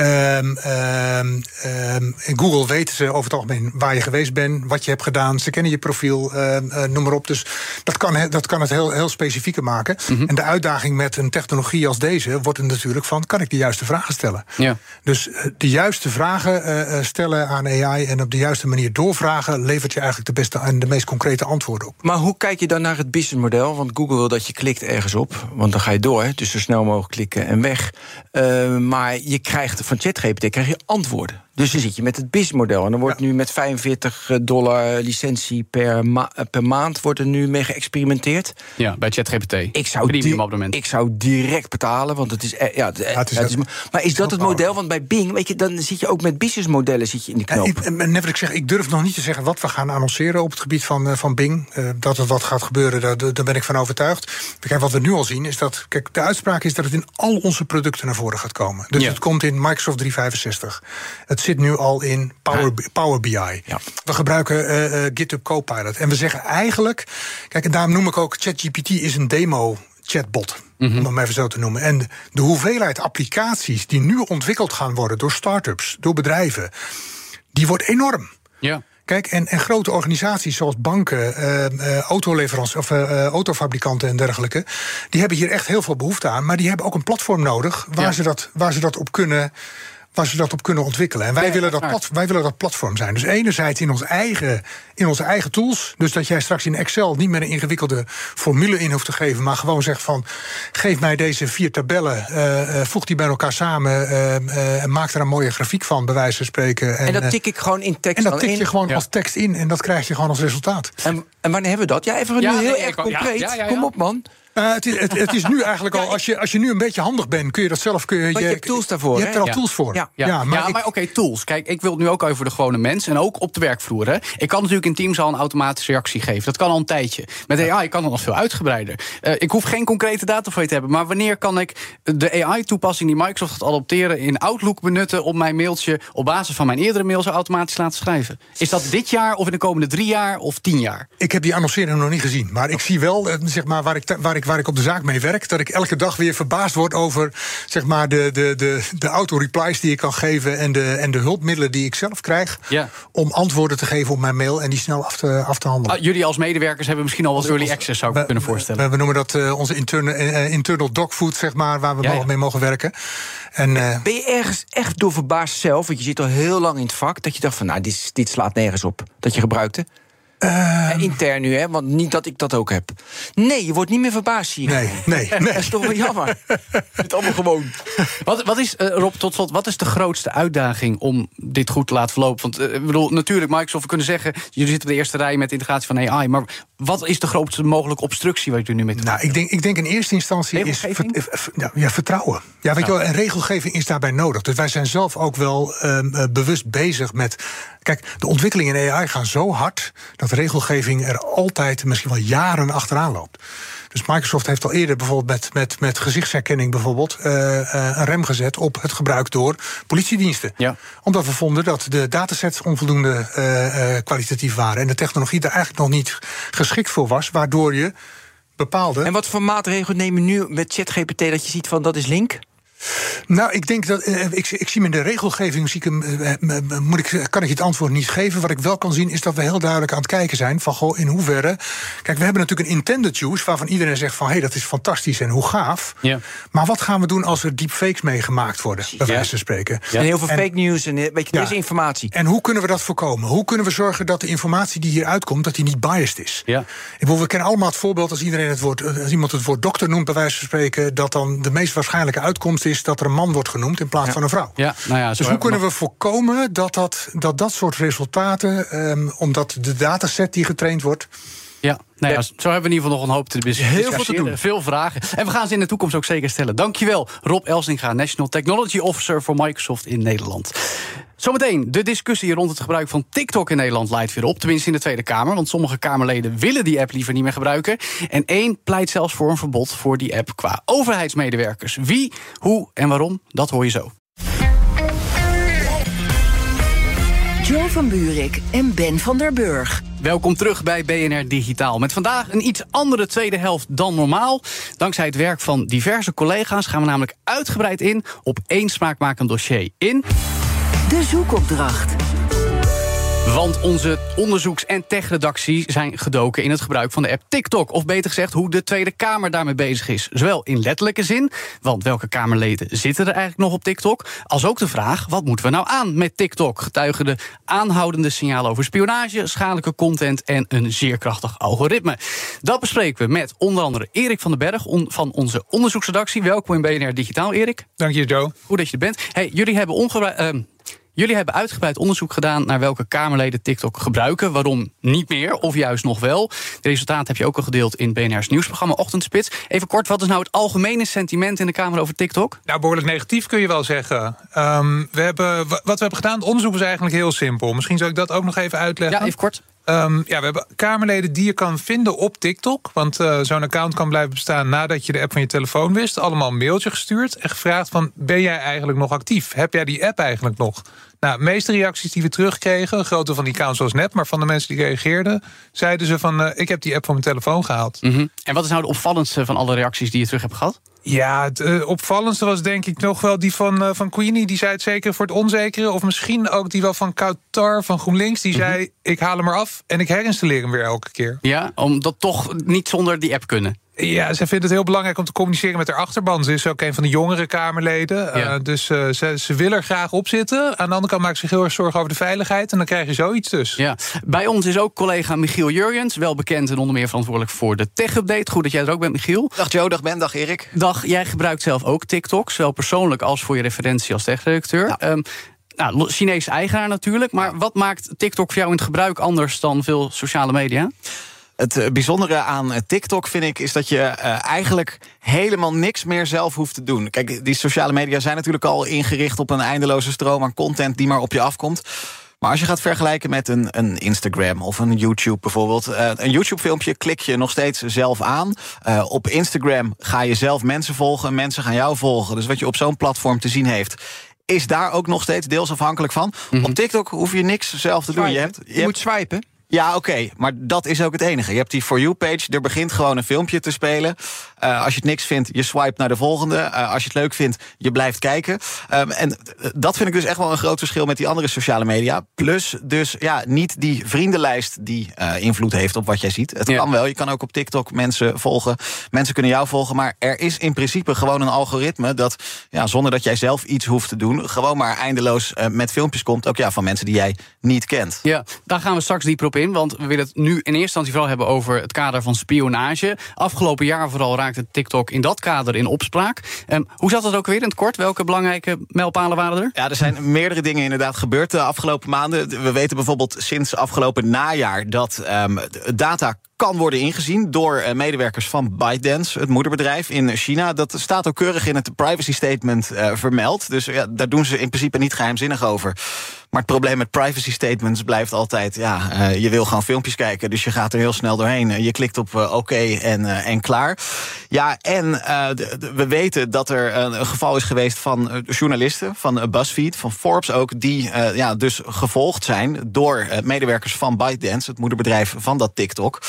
Um, um, um, in Google weten ze over het algemeen waar je geweest bent, wat je hebt gedaan. Ze kennen je profiel, uh, noem maar op. Dus dat kan, dat kan het heel, heel specifieker maken. Mhm. Mm -hmm. En de uitdaging met een technologie als deze wordt het natuurlijk van: kan ik de juiste vragen stellen? Ja. Dus de juiste vragen stellen aan AI en op de juiste manier doorvragen, levert je eigenlijk de beste en de meest concrete antwoorden op. Maar hoe kijk je dan naar het businessmodel? Want Google wil dat je klikt ergens op, want dan ga je door. Dus zo snel mogelijk klikken en weg. Uh, maar je krijgt van ChatGPT krijg je antwoorden. Dus dan zit je met het BIS-model. En dan wordt nu met 45 dollar licentie per, ma per maand wordt er nu mee geëxperimenteerd. Ja, bij ChatGPT. Ik zou, ik zou direct betalen, want het is. eh, Ja, het, eh, het is- ja, het is- maar is dat het model? Want bij Bing, weet je, dan zit je ook met businessmodellen zit je in de knoop. ik, en net wat ik zeg, ik durf nog niet te zeggen wat we gaan annonceren op het gebied van, eh, van Bing. Eh, dat er wat gaat gebeuren, daar, daar ben ik van overtuigd. Kijk, wat we nu al zien is dat. Kijk, de uitspraak is dat het in al onze producten naar voren gaat komen. Dus Ja. het komt in Microsoft 365. Het zit nu al in Power, Power BI. Ja. We gebruiken eh, eh, GitHub Copilot. En we zeggen eigenlijk. Kijk, en daarom noem ik ook ChatGPT is een demo. Chatbot, om hem even zo te noemen. En de- hoeveelheid applicaties die nu ontwikkeld gaan worden door start-ups, door bedrijven, die wordt enorm. Ja. Kijk, en, en grote organisaties zoals banken, autoleveranties of autofabrikanten en dergelijke, die hebben hier echt heel veel behoefte aan. Maar die hebben ook een platform nodig waar, Ja. ze, dat, waar ze dat op kunnen. Waar ze dat op kunnen ontwikkelen. En wij, Ja, willen dat plat, wij willen dat platform zijn. Dus enerzijds in, ons eigen, in onze eigen tools. Dus dat jij straks in Excel niet meer een ingewikkelde formule in hoeft te geven. Maar gewoon zegt van. Geef mij deze vier tabellen. eh, eh, voeg die bij elkaar samen. eh, eh, en maak er een mooie grafiek van, bij wijze van spreken. en dat eh, tik ik gewoon in tekst en dat dan tik in. je gewoon Ja. als tekst in en dat krijg je gewoon als resultaat. En, en wanneer hebben we dat? Ja, even Ja, nu heel nee, erg concreet. ja, ja, ja. Kom op, man. Uh, het, is, het, het is nu eigenlijk al, als je, als je nu een beetje handig bent, kun je dat zelf. Kun je, je hebt tools daarvoor, Je hebt er al Ja. tools voor. Ja. Ja, ja, maar, oké, tools. Kijk, ik wil het nu ook over de gewone mens en ook op de werkvloer. Hè. Ik kan natuurlijk in Teams al een automatische reactie geven. Dat kan al een tijdje. Met AI kan dat nog veel uitgebreider. Eh, ik hoef geen concrete data voor je te hebben. Maar wanneer kan ik de AI-toepassing die Microsoft gaat adopteren in Outlook benutten om mijn mailtje op basis van mijn eerdere mails automatisch laten schrijven? Is dat dit jaar of in de komende drie jaar of tien jaar? Ik heb die annoncering nog niet gezien. Maar ik zie wel, eh, zeg maar, waar, ik, waar, ik, waar ik op de zaak mee werk... dat ik elke dag weer verbaasd word over zeg maar, de, de, de, de auto-replies die ik kan geven... En de, en de hulpmiddelen die ik zelf krijg... Ja. om antwoorden te geven op mijn mail en die snel af te, af te handelen. Ah, jullie als medewerkers hebben misschien al wat early access, zou ik me kunnen voorstellen. We, we noemen dat eh, onze interne, eh, internal dogfood, zeg maar... waar we Ja, mogen- ja. mee mogen werken. En, eh, Ben je ergens echt door verbaasd zelf, want je zit al heel lang in het vak, dat je dacht van, nou, dit, dit slaat nergens op, dat je gebruikte? Eh, intern nu, hè? Want niet dat ik dat ook heb. Nee, je wordt niet meer verbaasd hier. nee, nee, nee. Dat is toch wel jammer. Het is allemaal gewoon. Wat, wat is, eh, Rob, tot slot, wat is de grootste uitdaging om dit goed te laten verlopen? Want eh, ik bedoel, natuurlijk, Microsoft, we kunnen zeggen... jullie zitten op de eerste rij met integratie van AI... maar wat is de grootste mogelijke obstructie waar je nu mee te Nou, maken ik denk, ik denk in eerste instantie is eh, ja, vertrouwen. Ja, weet je wel, en regelgeving is daarbij nodig. Dus wij zijn zelf ook wel ehm, eh, bewust bezig met. Kijk, de ontwikkelingen in AI gaan zo hard dat regelgeving er altijd misschien wel jaren achteraan loopt. Dus Microsoft heeft al eerder bijvoorbeeld met, met, met gezichtsherkenning bijvoorbeeld eh, eh, een rem gezet op het gebruik door politiediensten. Ja. Omdat we vonden dat de datasets onvoldoende eh, kwalitatief waren en de technologie daar eigenlijk nog niet geschikt voor was, waardoor je bepaalde. En wat voor maatregelen nemen nu met ChatGPT dat je ziet van dat is link? Nou, ik denk dat. eh, ik, ik zie hem in de regelgeving. Zie ik hem, eh, eh, moet ik, kan ik je het antwoord niet geven. Wat ik wel kan zien is dat we heel duidelijk aan het kijken zijn. van goh, in hoeverre. Kijk, we hebben natuurlijk een intended use. waarvan iedereen zegt van hé, hey, dat is fantastisch en hoe gaaf. Ja. Maar wat gaan we doen als er deepfakes mee gemaakt worden, bij Ja. wijze van spreken? En heel veel En- fake news en weet je, Ja. desinformatie. En hoe kunnen we dat voorkomen? Hoe kunnen we zorgen dat de informatie die hier uitkomt, dat die niet biased is? Ja. Ik bedoel, we kennen allemaal het voorbeeld als iedereen het woord, als iemand het woord dokter noemt, bij wijze van spreken, dat dan de meest waarschijnlijke uitkomst is dat er een man wordt genoemd in plaats van een vrouw. Ja, nou ja, dus hoe kunnen we voorkomen dat dat, dat, dat soort resultaten, ehm, omdat de dataset die getraind wordt, Ja, nou ja, zo hebben we in ieder geval nog een hoop te dis- Heel veel te doen. Veel vragen. En we gaan ze in de toekomst ook zeker stellen. Dankjewel, Rob Elsinga, National Technology Officer voor Microsoft in Nederland. Zometeen de discussie rond het gebruik van TikTok in Nederland leidt weer op. Tenminste in de Tweede Kamer. Want sommige Kamerleden willen die app liever niet meer gebruiken. En één pleit zelfs voor een verbod voor die app qua overheidsmedewerkers. Wie, hoe en waarom, dat hoor je zo. Jo van Buurik en Ben van der Burg. Welkom terug bij BNR Digitaal. Met vandaag een iets andere tweede helft dan normaal. Dankzij het werk van diverse collega's gaan we namelijk uitgebreid in op één smaakmakend dossier in. De zoekopdracht. Want onze onderzoeks- en techredactie zijn gedoken in het gebruik van de app TikTok. Of beter gezegd, hoe de Tweede Kamer daarmee bezig is. Zowel in letterlijke zin, want welke Kamerleden zitten er eigenlijk nog op TikTok? Als ook de vraag, wat moeten we nou aan met TikTok? Getuigen de aanhoudende signalen over spionage, schadelijke content en een zeer krachtig algoritme. Dat bespreken we met onder andere Erik van den Berg van onze onderzoeksredactie. Welkom in BNR Digitaal, Erik. Dank je, Joe. Goed dat je er bent. Hey, jullie hebben ongebruik. Jullie hebben uitgebreid onderzoek gedaan naar welke Kamerleden TikTok gebruiken. Waarom niet meer, of juist nog wel. De resultaten heb je ook al gedeeld in BNR's nieuwsprogramma Ochtendspits. Even kort, wat is nou het algemene sentiment in de Kamer over TikTok? Nou, behoorlijk negatief kun je wel zeggen. Ehm, we hebben, wat we hebben gedaan, het onderzoek is eigenlijk heel simpel. Misschien zou ik dat ook nog even uitleggen. Ja, even kort. Um, ja, we hebben Kamerleden die je kan vinden op TikTok. Want uh, zo'n account kan blijven bestaan nadat je de app van je telefoon wist. Allemaal een mailtje gestuurd en gevraagd van... ben jij eigenlijk nog actief? Heb jij die app eigenlijk nog? Nou, de meeste reacties die we terugkregen, grote van die accounts was net... maar van de mensen die reageerden, zeiden ze van... Uh, ik heb die app van mijn telefoon gehaald. -hmm. En wat is nou de opvallendste van alle reacties die je terug hebt gehad? Ja, het uh, opvallendste was denk ik nog wel die van, uh, van Queenie. Die zei het zeker voor het onzekere. Of misschien ook die wel van Kautar van GroenLinks. Die mm -hmm. zei, ik haal hem eraf en ik herinstalleer hem weer elke keer. Ja, omdat toch niet zonder die app kunnen. Ja, ze vindt het heel belangrijk om te communiceren met haar achterban. Ze is ook een van de jongere Kamerleden. Ja. Uh, dus uh, ze, ze wil er graag op zitten. Aan de andere kant maakt ze zich heel erg zorgen over de veiligheid. En dan krijg je zoiets dus. Ja. Bij ons is ook collega Michiel Jurjens. Wel bekend en onder meer verantwoordelijk voor de tech-update. Goed dat jij er ook bent, Michiel. Dag Joe, dag Ben, dag Erik. Dag, jij gebruikt zelf ook TikTok. Zowel persoonlijk als voor je referentie als tech-redacteur. Ja. Um, nou, Chinese eigenaar natuurlijk. Maar wat maakt TikTok voor jou in het gebruik anders dan veel sociale media? Het bijzondere aan TikTok vind ik is dat je uh, eigenlijk helemaal niks meer zelf hoeft te doen. Kijk, die sociale media zijn natuurlijk al ingericht op een eindeloze stroom aan content die maar op je afkomt. Maar als je gaat vergelijken met een, een Instagram of een YouTube bijvoorbeeld. Uh, een YouTube-filmpje klik je nog steeds zelf aan. Uh, op Instagram ga je zelf mensen volgen, mensen gaan jou volgen. Dus wat je op zo'n platform te zien heeft, is daar ook nog steeds deels afhankelijk van. Mm -hmm. Op TikTok hoef je niks zelf te swipen. doen. Je, hebt, je, je moet swipen. Ja, oké, okay, maar dat is ook het enige. Je hebt die For You-page, er begint gewoon een filmpje te spelen. Uh, als je het niks vindt, je swipe naar de volgende. Uh, als je het leuk vindt, je blijft kijken. Um, en dat vind ik dus echt wel een groot verschil met die andere sociale media. Plus dus ja, niet die vriendenlijst die uh, invloed heeft op wat jij ziet. Het ja. kan wel, je kan ook op TikTok mensen volgen. Mensen kunnen jou volgen, maar er is in principe gewoon een algoritme... dat ja, zonder dat jij zelf iets hoeft te doen... gewoon maar eindeloos met filmpjes komt. Ook ja, van mensen die jij niet kent. Ja, daar gaan we straks dieper want we willen het nu in eerste instantie vooral hebben over het kader van spionage. Afgelopen jaar vooral raakte TikTok in dat kader in opspraak. Um, hoe zat dat ook weer in het kort? Welke belangrijke mijlpalen waren er? Ja, er zijn meerdere dingen inderdaad gebeurd de afgelopen maanden. We weten bijvoorbeeld sinds afgelopen najaar dat um, data kan worden ingezien door uh, medewerkers van ByteDance, het moederbedrijf in China. Dat staat ook keurig in het privacy statement uh, vermeld. Dus ja, daar doen ze in principe niet geheimzinnig over. Maar het probleem met privacy statements blijft altijd... ja, uh, je wil gewoon filmpjes kijken, dus je gaat er heel snel doorheen. Je klikt op oké en, en klaar. Ja, en we weten dat er een geval is geweest van journalisten... van BuzzFeed, van Forbes ook... die ja, dus gevolgd zijn door medewerkers van ByteDance... het moederbedrijf van dat TikTok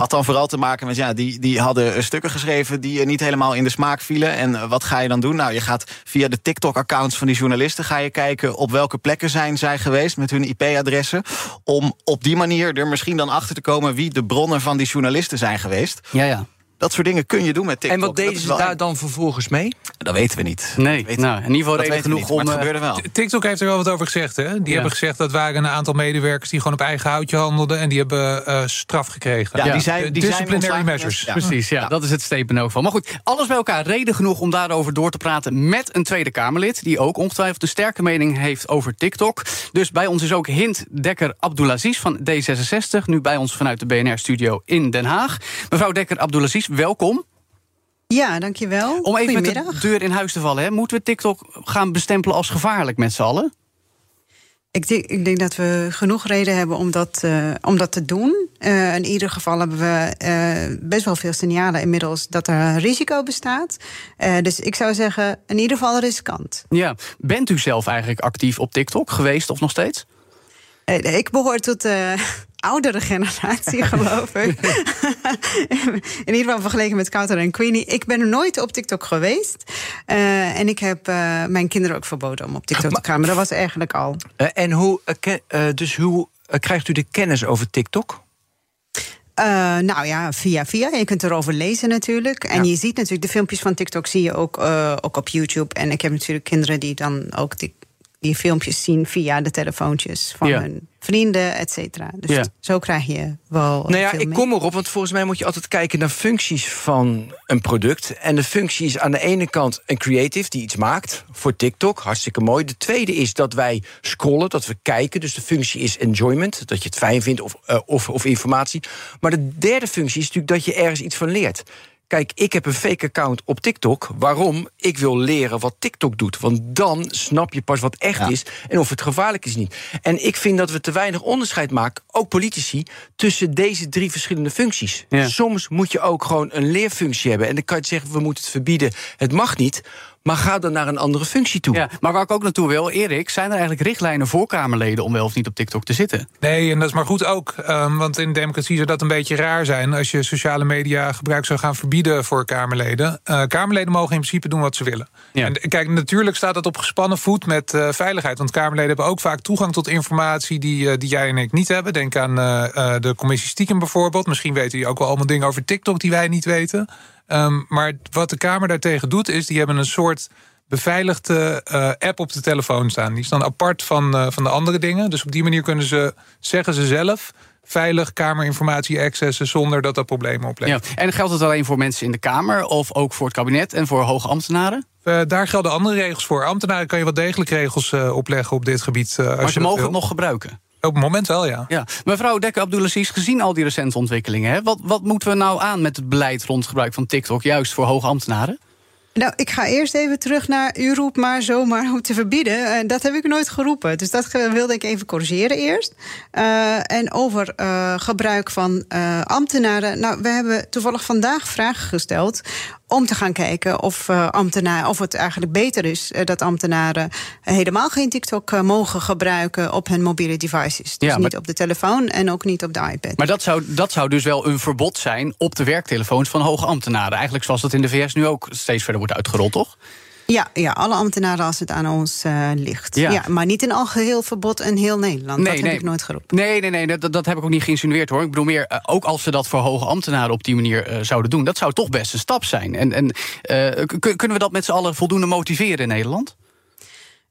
had dan vooral te maken met, ja, die, die hadden stukken geschreven die niet helemaal in de smaak vielen. En wat ga je dan doen? Nou, je gaat via de TikTok-accounts van die journalisten ga je kijken op welke plekken zijn zij geweest met hun IP-adressen. Om op die manier er misschien dan achter te komen wie de bronnen van die journalisten zijn geweest. Ja, ja. Dat soort dingen kun je doen met TikTok. En wat deden ze daar dan vervolgens mee? Dat weten we niet. Nee, weten nou, in ieder geval reden genoeg niet, om... het gebeurde wel. TikTok heeft er wel wat over gezegd. Hè? Die ja. hebben gezegd dat waren een aantal medewerkers... die gewoon op eigen houtje handelden... en die hebben uh, straf gekregen. Ja, ja. die zijn die Disciplinary zijn measures. Ja. Precies, ja, dat is het statement ook van. Maar goed, alles bij elkaar reden genoeg om daarover door te praten... met een Tweede Kamerlid... die ook ongetwijfeld een sterke mening heeft over TikTok. Dus bij ons is ook Hint Dekker Abdulaziz van D66... nu bij ons vanuit de BNR-studio in Den Haag. Mevrouw Dekker Abdulaziz, welkom. Ja, dankjewel. Om even met de deur in huis te vallen, hè, moeten we TikTok gaan bestempelen als gevaarlijk met z'n allen? Ik denk, ik denk, dat we genoeg reden hebben om dat, uh, om dat te doen. Uh, in ieder geval hebben we uh, best wel veel signalen inmiddels dat er een risico bestaat. dus ik zou zeggen, in ieder geval riskant. Ja, bent u zelf eigenlijk actief op TikTok geweest of nog steeds? Ik behoor tot oudere generatie, geloof ik. In ieder geval vergeleken met Kouter en Queenie. Ik ben nooit op TikTok geweest. Uh, en ik heb uh, mijn kinderen ook verboden om op TikTok te gaan. Maar dat was eigenlijk al. Uh, en hoe, dus hoe krijgt u de kennis over TikTok? Uh, nou ja, via via. Je kunt erover lezen natuurlijk. En ja. je ziet natuurlijk de filmpjes van TikTok zie je ook, uh, ook op YouTube. En ik heb natuurlijk kinderen die dan ook die die filmpjes zien via de telefoontjes van Ja. hun vrienden, et cetera. Dus Ja. zo krijg je wel. Nou ja, ik mee. kom erop, want volgens mij moet je altijd kijken naar functies van een product. En de functie is aan de ene kant een creative die iets maakt voor TikTok, hartstikke mooi. De tweede is dat wij scrollen, dat we kijken. Dus de functie is enjoyment, dat je het fijn vindt of, eh, of, of informatie. Maar de derde functie is natuurlijk dat je ergens iets van leert. Kijk, ik heb een fake account op TikTok. Waarom? Ik wil leren wat TikTok doet. Want dan snap je pas wat echt Ja. is en of het gevaarlijk is niet. En ik vind dat we te weinig onderscheid maken, ook politici, tussen deze drie verschillende functies. Ja. Soms moet je ook gewoon een leerfunctie hebben. En dan kan je zeggen, we moeten het verbieden. Het mag niet. Maar ga dan naar een andere functie toe. Ja, maar waar ik ook naartoe wil, Erik, zijn er eigenlijk richtlijnen voor Kamerleden om wel of niet op TikTok te zitten? Nee, en dat is maar goed ook. ehm, want in democratie zou dat een beetje raar zijn... als je sociale media gebruik zou gaan verbieden voor Kamerleden. Eh, Kamerleden mogen in principe doen wat ze willen. Ja. En kijk, natuurlijk staat dat op gespannen voet met eh, veiligheid. Want Kamerleden hebben ook vaak toegang tot informatie... die, eh, die jij en ik niet hebben. Denk aan eh, eh, de commissie Stiekem bijvoorbeeld. Misschien weten die ook wel allemaal dingen over TikTok die wij niet weten. Ehm, maar wat de Kamer daartegen doet, is... die hebben een soort beveiligde eh, app op de telefoon staan. Die is dan apart van, eh, van de andere dingen. Dus op die manier kunnen ze, zeggen ze zelf... veilig kamerinformatie accessen zonder dat dat problemen oplevert. Ja. En geldt het alleen voor mensen in de Kamer of ook voor het kabinet en voor hoge ambtenaren? Eh, daar gelden andere regels voor. Ambtenaren kan je wel degelijk regels eh, opleggen op dit gebied. als Maar je ze mogen wil. het nog gebruiken. Op het moment wel, ja. Ja. Mevrouw Dekker Abdulaziz, gezien al die recente ontwikkelingen, hè, wat, wat moeten we nou aan met het beleid rond het gebruik van TikTok, juist voor hoge ambtenaren? Nou, ik ga eerst even terug naar u roept maar zomaar om te verbieden. Eh, dat heb ik nooit geroepen. Dus dat wilde ik even corrigeren eerst. Eh, en over eh, gebruik van eh, ambtenaren. Nou, we hebben toevallig vandaag vragen gesteld om te gaan kijken of, ambtenaren, of het eigenlijk beter is eh, dat ambtenaren helemaal geen TikTok eh, mogen gebruiken op hun mobiele devices. Dus Ja, maar- niet op de telefoon en ook niet op de iPad. Maar dat zou, dat zou dus wel een verbod zijn op de werktelefoons van hoge ambtenaren. Eigenlijk zoals dat in de VS nu ook steeds verder wordt uitgerold, toch? Ja, ja, alle ambtenaren als het aan ons eh, ligt. Ja. Ja. maar niet een algeheel verbod in heel Nederland. dat heb ik nooit geroepen. Nee, nee, nee, dat, dat heb ik ook niet geïnsinueerd hoor. Ik bedoel meer, eh, ook als ze dat voor hoge ambtenaren op die manier eh, zouden doen, dat zou toch best een stap zijn. En, en kunnen we dat met z'n allen voldoende motiveren in Nederland?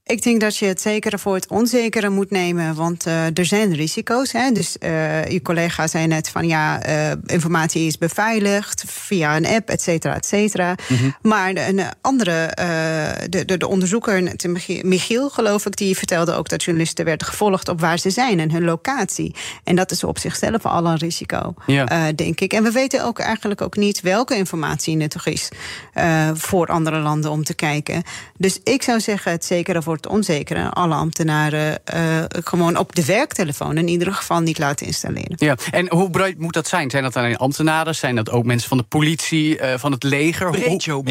Ik denk dat je het zekere voor het onzekere moet nemen, want eh, er zijn risico's. Hè? Dus eh uw collega zei net van ja, eh, informatie is beveiligd via een app, et cetera, et cetera. Maar de, een andere, de, de, de onderzoeker, Michiel geloof ik, die vertelde ook dat journalisten werden gevolgd op waar ze zijn en hun locatie. En dat is op zichzelf al een risico, Ja. denk ik. En we weten ook eigenlijk ook niet welke informatie nuttig is voor andere landen om te kijken. Dus ik zou zeggen, het zekere voor het onzekere. Alle ambtenaren eh, gewoon op de werktelefoon in ieder geval niet laten installeren. Ja, en hoe breed moet dat zijn? Zijn dat alleen ambtenaren? Zijn dat ook mensen van de politie, eh, van het leger? Breed, Hoe-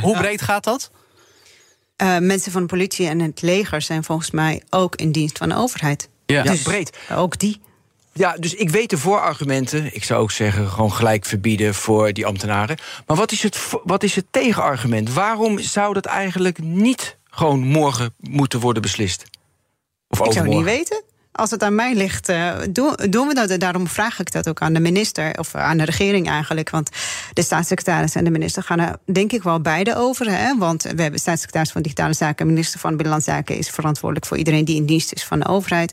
hoe, breed gaat dat? Eh, mensen van de politie en het leger zijn volgens mij ook in dienst van de overheid. Ja. Ja, Dus breed. Ook die. Ja, dus ik weet de voorargumenten. Ik zou ook zeggen, gewoon gelijk verbieden voor die ambtenaren. Maar wat is het, wat is het tegenargument? Waarom zou dat eigenlijk niet gewoon morgen moeten worden beslist? Of Ik zou niet weten. Als het aan mij ligt, eh, doen, we dat. En Daarom vraag ik dat ook aan de minister, of aan de regering eigenlijk. Want de staatssecretaris en de minister gaan er denk ik wel beide over. Hè? Want we hebben staatssecretaris van Digitale Zaken... en minister van Binnenlandse Zaken is verantwoordelijk voor iedereen... die in dienst is van de overheid.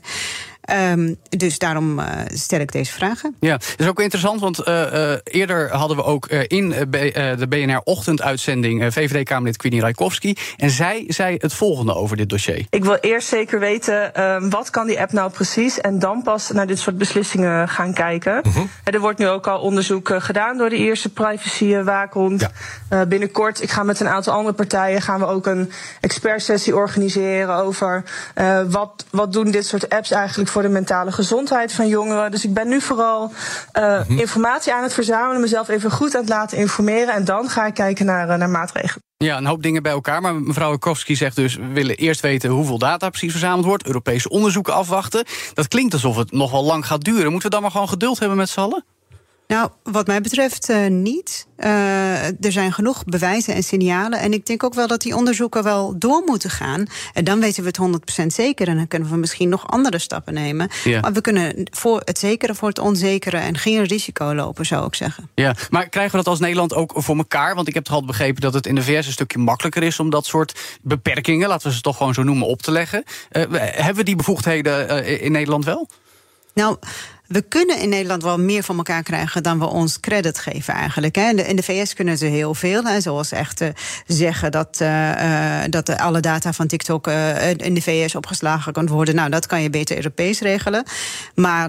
Ehm, dus daarom eh, stel ik deze vragen. Ja, dat is ook interessant, want eh, eh, eerder hadden we ook eh, in de BNR-ochtenduitzending... eh, VVD-Kamerlid Queenie Rijkowski. En zij zei het volgende over dit dossier. Ik wil eerst zeker weten ehm, wat kan die app nou precies en dan pas naar dit soort beslissingen gaan kijken. En Er wordt nu ook al onderzoek gedaan door de eerste privacywaakhond. Eh, binnenkort, ik ga met een aantal andere partijen, gaan we ook een expertsessie organiseren over eh, wat, wat doen dit soort apps eigenlijk voor de mentale gezondheid van jongeren. Dus ik ben nu vooral eh, informatie aan het verzamelen, mezelf even goed aan het laten informeren en dan ga ik kijken naar, eh, naar maatregelen. Ja, een hoop dingen bij elkaar. Maar mevrouw Rijkowski zegt dus... we willen eerst weten hoeveel data precies verzameld wordt... Europese onderzoeken afwachten. Dat klinkt alsof het nog wel lang gaat duren. Moeten we dan maar gewoon geduld hebben met z'n allen? Nou, wat mij betreft uh, niet. Uh, er zijn genoeg bewijzen en signalen. En ik denk ook wel dat die onderzoeken wel door moeten gaan. En dan weten we het 100% zeker. En dan kunnen we misschien nog andere stappen nemen. Ja. Maar we kunnen voor het zekere voor het onzekere en geen risico lopen, zou ik zeggen. Ja, maar krijgen we dat als Nederland ook voor elkaar? Want ik heb toch al begrepen dat het in de VS een stukje makkelijker is om dat soort beperkingen, laten we ze toch gewoon zo noemen, op te leggen. Uh, hebben we die bevoegdheden in Nederland wel? Nou, we kunnen in Nederland wel meer van elkaar krijgen dan we ons credit geven eigenlijk. In de VS kunnen ze heel veel. Zoals echt uh, zeggen dat, uh, dat alle data van TikTok uh, in de VS opgeslagen kan worden. Nou, dat kan je beter Europees regelen. Maar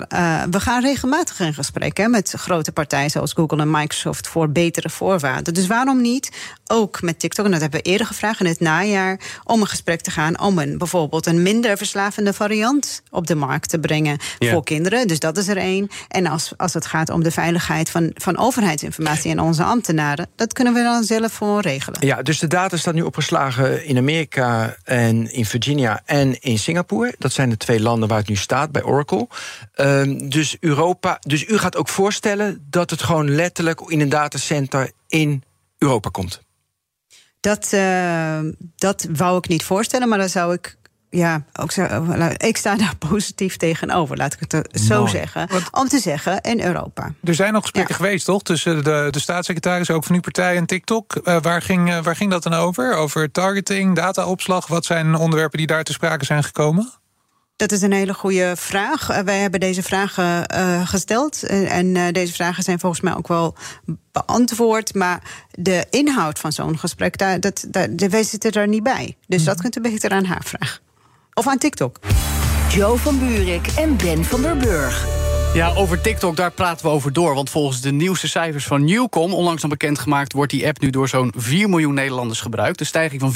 we gaan regelmatig in gesprek hè, met grote partijen zoals Google en Microsoft voor betere voorwaarden. Dus waarom niet ook met TikTok, en dat hebben we eerder gevraagd in het najaar, om een gesprek te gaan om een, bijvoorbeeld een minder verslavende variant op de markt te brengen ja. voor kinderen. Dus dat is er één. En als, als het gaat om de veiligheid van, van overheidsinformatie en onze ambtenaren, dat kunnen we dan zelf voor regelen. Ja, dus de data staat nu opgeslagen in Amerika en in Virginia en in Singapore. Dat zijn de twee landen waar het nu staat bij Oracle. Um, dus Europa. Dus u gaat ook voorstellen dat het gewoon letterlijk in een datacenter in Europa komt. Dat, uh, dat wou ik niet voorstellen, maar dan zou ik ja, ook zo, ik sta daar positief tegenover, laat ik het zo zeggen. Om te zeggen, in Europa. Er zijn nog gesprekken geweest, toch? Tussen de, de staatssecretaris, ook van uw partij en TikTok. Uh, waar, ging, waar ging dat dan over? Over targeting, dataopslag? Wat zijn onderwerpen die daar te sprake zijn gekomen? Dat is een hele goede vraag. Uh, wij hebben deze vragen gesteld. en deze vragen zijn volgens mij ook wel beantwoord. Maar de inhoud van zo'n gesprek, daar, dat, daar, wij zitten er niet bij. Dus mhm. dat kunt u beter aan haar vragen. Of aan TikTok. Joe van Buurik en Ben van der Burg. Ja, over TikTok, daar praten we over door. Want volgens de nieuwste cijfers van Newcom, onlangs nog bekendgemaakt, wordt die app nu door zo'n 4 miljoen Nederlanders gebruikt. Een stijging van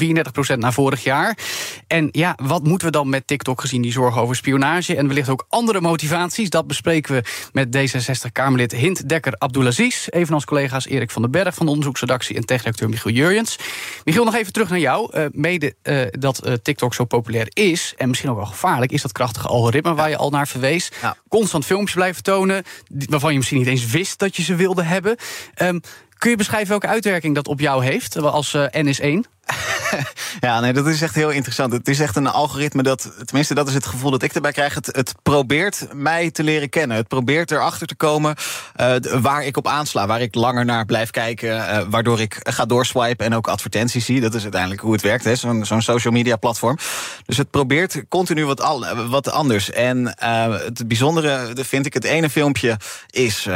34% naar vorig jaar. En ja, wat moeten we dan met TikTok gezien die zorgen over spionage en wellicht ook andere motivaties? Dat bespreken we met D66-Kamerlid Hint Dekker Abdulaziz. Evenals collega's Erik van den Berg van de onderzoeksredactie en techredacteur Michiel Jurjens. Michiel, nog even terug naar jou. Uh, mede uh, dat uh, TikTok zo populair is, en misschien ook wel gevaarlijk, is dat krachtige algoritme waar je al naar verwees. Ja. Constant filmpjes blijven blijven tonen... waarvan je misschien niet eens wist dat je ze wilde hebben. Um, kun je beschrijven welke uitwerking dat op jou heeft als uh, NS1? ja, nee, dat is echt heel interessant. Het is echt een algoritme dat, tenminste, dat is het gevoel dat ik erbij krijg. Het, het probeert mij te leren kennen. Het probeert erachter te komen uh, waar ik op aansla, waar ik langer naar blijf kijken, uh, waardoor ik ga doorswipen en ook advertenties zie. Dat is uiteindelijk hoe het werkt, zo'n social media platform. Dus het probeert continu wat, al, wat anders. En uh, het bijzondere vind ik, het ene filmpje is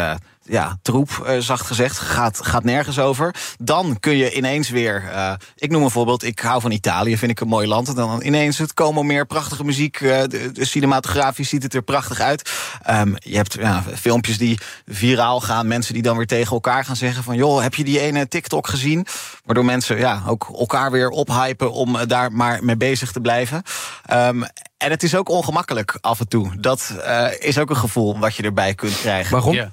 ja, troep, uh, zacht gezegd. Gaat, gaat nergens over. Dan kun je ineens weer. Uh, ik noem een voorbeeld. Ik hou van Italië, vind ik een mooi land. En dan ineens het komen meer prachtige muziek. Uh, de, de, cinematografisch ziet het er prachtig uit. Um, je hebt ja, filmpjes die viraal gaan. Mensen die dan weer tegen elkaar gaan zeggen: van joh, heb je die ene TikTok gezien? Waardoor mensen ja, ook elkaar weer ophypen om daar maar mee bezig te blijven. Um, en het is ook ongemakkelijk af en toe. Dat is ook een gevoel wat je erbij kunt krijgen. Waarom? Ja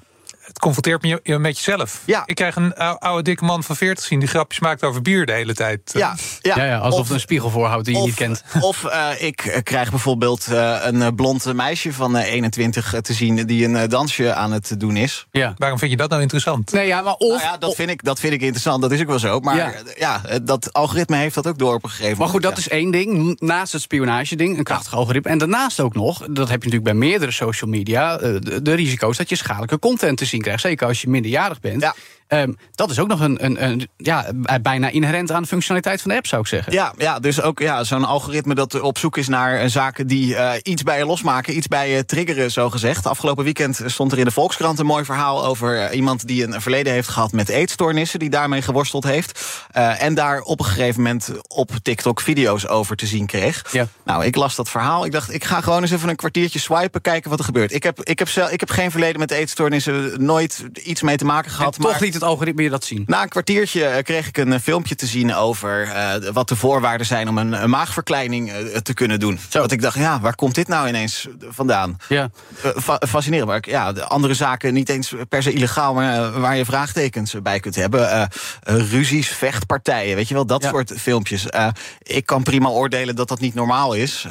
confronteert me met jezelf. Ja. Ik krijg een oude dikke man van 40 zien die grapjes maakt over bier de hele tijd. Ja, ja. ja, ja alsof of, een spiegel voorhoudt die je niet kent. Of uh, ik krijg bijvoorbeeld uh, een blond meisje van 21 te zien die een dansje aan het doen is. Ja. Waarom vind je dat nou interessant? Nee, ja, maar of, nou ja, dat, vind ik, dat vind ik interessant. Dat is ook wel zo. Maar ja. ja dat algoritme heeft dat ook door op een gegeven moment. Maar goed, dat is één ding. Naast het spionage-ding, een krachtig algoritme. En daarnaast ook nog, dat heb je natuurlijk bij meerdere social media, de, de risico's dat je schadelijke content te zien krijgt. Zeker als je minderjarig bent. Ja. Um, dat is ook nog een, een, een, ja, bijna inherent aan de functionaliteit van de app, zou ik zeggen. Ja, ja dus ook ja, zo'n algoritme dat op zoek is naar zaken die uh, iets bij je losmaken, iets bij je triggeren, zo gezegd. Afgelopen weekend stond er in de Volkskrant een mooi verhaal over iemand die een verleden heeft gehad met eetstoornissen, die daarmee geworsteld heeft. Uh, en daar op een gegeven moment op TikTok video's over te zien kreeg. Ja. Nou, ik las dat verhaal. Ik dacht, ik ga gewoon eens even een kwartiertje swipen, kijken wat er gebeurt. Ik heb, ik heb, zelf, ik heb geen verleden met eetstoornissen, nooit iets mee te maken gehad. En maar toch niet het algoritme je dat zien? Na een kwartiertje eh, kreeg ik een eh, filmpje te zien over uh, wat de voorwaarden zijn om een, een maagverkleining uh, te kunnen doen. Zo. Dat ik dacht, ja, waar komt dit nou ineens vandaan? Ja. Uh, fascinerend. Maar ja, de andere zaken niet eens per se illegaal, maar waar je vraagtekens bij kunt hebben. ruzies, vechtpartijen, weet je wel, dat ja. soort filmpjes. ik kan prima oordelen dat dat niet normaal is.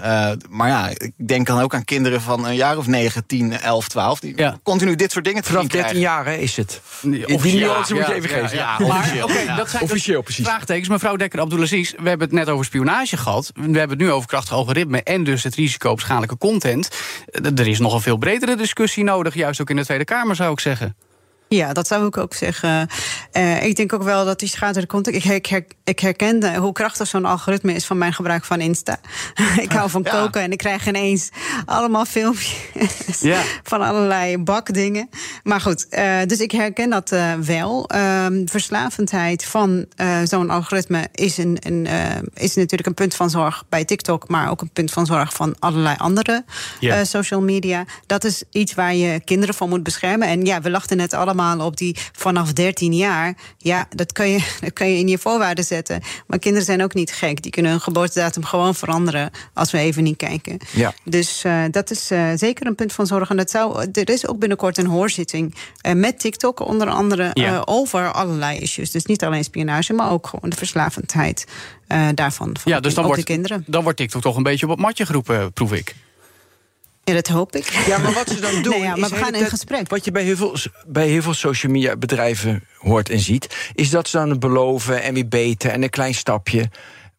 maar ja, ik denk dan ook aan kinderen van een jaar of 9, 10, 11, 12, die ja. continu dit soort dingen te Vanaf 13 15 jaar hè, is het. Die officieel. Nuance moet je even ja, geven. ja. Ja, Maar, officieel. dat zijn dus Officieel, precies. Vraagtekens. Mevrouw Dekker Abdulaziz, we hebben het net over spionage gehad. We hebben het nu over krachtig algoritme en dus het risico op schadelijke content. Eh, Er is nog een veel bredere discussie nodig, juist ook in de Tweede Kamer zou ik zeggen. Ja, dat zou ik ook zeggen. Eh, ik denk ook wel dat die schadelijke content. Ik, her- ik, her- ik herken de- hoe krachtig zo'n algoritme is van mijn gebruik van Insta. ik hou van koken en ik krijg ineens allemaal filmpjes Ja. van allerlei bakdingen. Maar goed, eh, dus ik herken dat eh, wel. Ehm, verslavendheid van zo'n algoritme is, een, een, is natuurlijk een punt van zorg bij TikTok, maar ook een punt van zorg van allerlei andere Ja. social media. Dat is iets waar je kinderen van moet beschermen. En ja, we lachten net allemaal op die vanaf 13 jaar. Ja, dat kun je, dat kun je in je voorwaarden zetten. Maar kinderen zijn ook niet gek. Die kunnen hun geboortedatum gewoon veranderen als we even niet kijken. Ja. Dus eh, dat is eh, zeker een punt van zorg. En dat zou, er is ook binnenkort een hoorzitting eh, met TikTok, onder andere Ja. over allerlei issues. Dus niet alleen spionage, maar ook gewoon de verslavendheid daarvan. Van Ja, dus dan wordt, de kinderen. dan wordt TikTok toch een beetje op het matje geroepen, proef ik. Ja, dat hoop ik. Ja, maar wat ze dan doen. Nee, ja, maar we gaan in gesprek. Wat je bij heel, veel, bij heel veel social media bedrijven hoort en ziet, is dat ze dan beloven en weer beter en een klein stapje.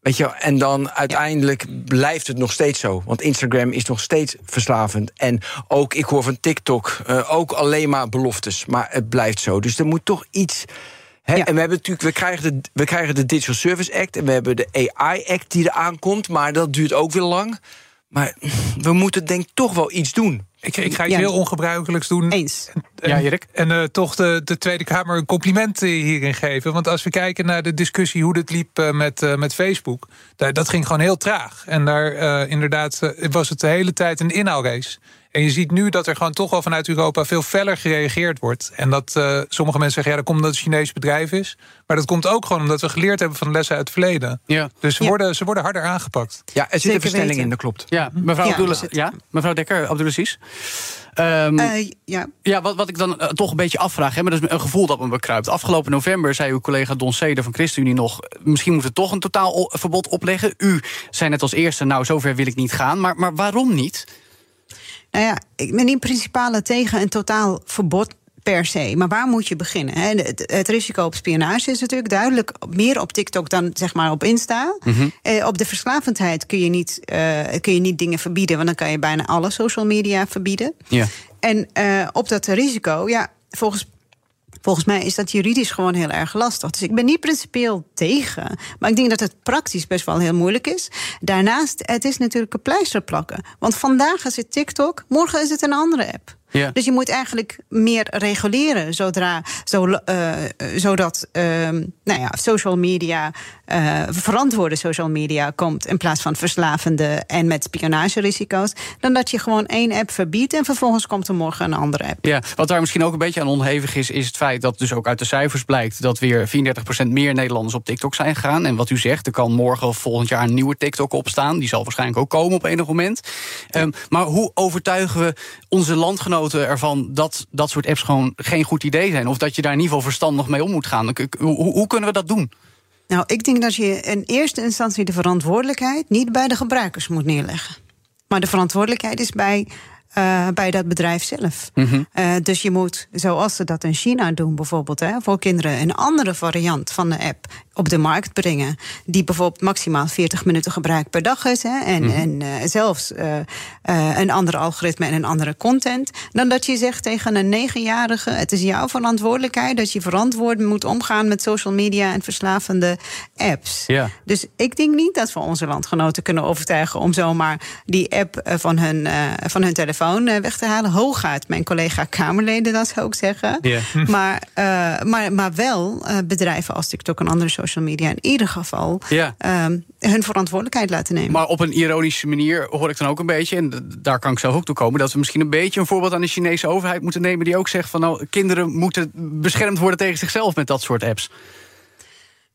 Weet je, en dan uiteindelijk blijft het nog steeds zo. Want Instagram is nog steeds verslavend. En ook, ik hoor van TikTok, eh, ook alleen maar beloftes. Maar het blijft zo. Dus er moet toch iets. Hè? En we hebben natuurlijk, we krijgen, de, we krijgen de Digital Service Act en we hebben de AI Act die eraan komt. Maar dat duurt ook weer lang. Maar we moeten denk ik toch wel iets doen. Ik, ik ga iets heel ongebruikelijks doen. Eens. En, Ja, Erik? En eh, toch de, de Tweede Kamer een compliment eh, hierin geven. Want als we kijken naar de discussie hoe dit liep eh, met, eh, met Facebook... Daar, dat ging gewoon heel traag. En daar eh, inderdaad was het de hele tijd een inhaalrace. En je ziet nu dat er gewoon toch wel vanuit Europa veel feller gereageerd wordt. En dat eh, sommige mensen zeggen, ja, dat komt omdat het een Chinees bedrijf is. Maar dat komt ook gewoon omdat we geleerd hebben van de lessen uit het verleden. Ja. Dus ze, Ja. worden, ze worden harder aangepakt. Ja, er zit Zeker een verstelling weten. in, dat klopt. Ja, mevrouw, Ja, Abdullah- ja, mevrouw Dekker, Abdulaziz. Ehm, Eh, ja. Ja, wat, wat ik dan eh, toch een beetje afvraag, hè, maar dat is een gevoel dat me bekruipt. Afgelopen november zei uw collega Don Seder van ChristenUnie nog... misschien moet het toch een totaal verbod opleggen. U zei net als eerste, nou, zover wil ik niet gaan. Maar, maar waarom niet? Nou ja, ik ben niet principale tegen een totaal verbod per se. Maar waar moet je beginnen? Het, risico op spionage is natuurlijk duidelijk meer op TikTok dan zeg maar op Insta. Eh, op de verslavendheid kun je, niet, eh, kun je niet dingen verbieden, want dan kan je bijna alle social media verbieden. Ja. En eh, op dat risico, ja, volgens. Volgens mij is dat juridisch gewoon heel erg lastig. Dus ik ben niet principieel tegen. Maar ik denk dat het praktisch best wel heel moeilijk is. Daarnaast, het is natuurlijk een pleister plakken. Want vandaag is het TikTok, morgen is het een andere app. Ja. Dus je moet eigenlijk meer reguleren zodra, zo, eh, zodat ehm, nou ja, social media, eh, verantwoorde social media komt in plaats van verslavende en met spionagerisico's. Dan dat je gewoon één app verbiedt en vervolgens komt er morgen een andere app. Ja, wat daar misschien ook een beetje aan onhevig is, is het feit dat dus ook uit de cijfers blijkt dat weer 34% meer Nederlanders op TikTok zijn gegaan. En wat u zegt, er kan morgen of volgend jaar een nieuwe TikTok opstaan. Die zal waarschijnlijk ook komen op enig moment. Ehm, maar hoe overtuigen we onze landgenoten ervan dat dat soort apps gewoon geen goed idee zijn? Of dat je daar in ieder geval verstandig mee om moet gaan? Hoe, hoe, hoe kunnen we dat doen? Nou, ik denk dat je in eerste instantie de verantwoordelijkheid niet bij de gebruikers moet neerleggen. Maar de verantwoordelijkheid is bij, eh, bij dat bedrijf zelf. Eh, dus je moet, zoals ze dat in China doen bijvoorbeeld, hè, voor kinderen een andere variant van de app op de markt brengen. Die bijvoorbeeld maximaal 40 minuten gebruik per dag is. Hè, en en eh, zelfs eh, eh, een andere algoritme en een andere content. Dan dat je zegt tegen een negenjarige: het is jouw verantwoordelijkheid dat je verantwoord moet omgaan met social media en verslavende apps. Ja. Dus ik denk niet dat we onze landgenoten kunnen overtuigen om zomaar die app van hun, van hun telefoon weg te halen. Hooguit mijn collega Kamerleden, dat zou ik zeggen. Ja. Maar, maar, maar wel bedrijven als TikTok en andere social media in ieder geval Ja. ehm, hun verantwoordelijkheid laten nemen. Maar op een ironische manier hoor ik dan ook een beetje, en daar kan ik zelf ook toe komen, dat we misschien een beetje een voorbeeld aan de Chinese overheid moeten nemen, die ook zegt van nou, kinderen moeten beschermd worden tegen zichzelf met dat soort apps.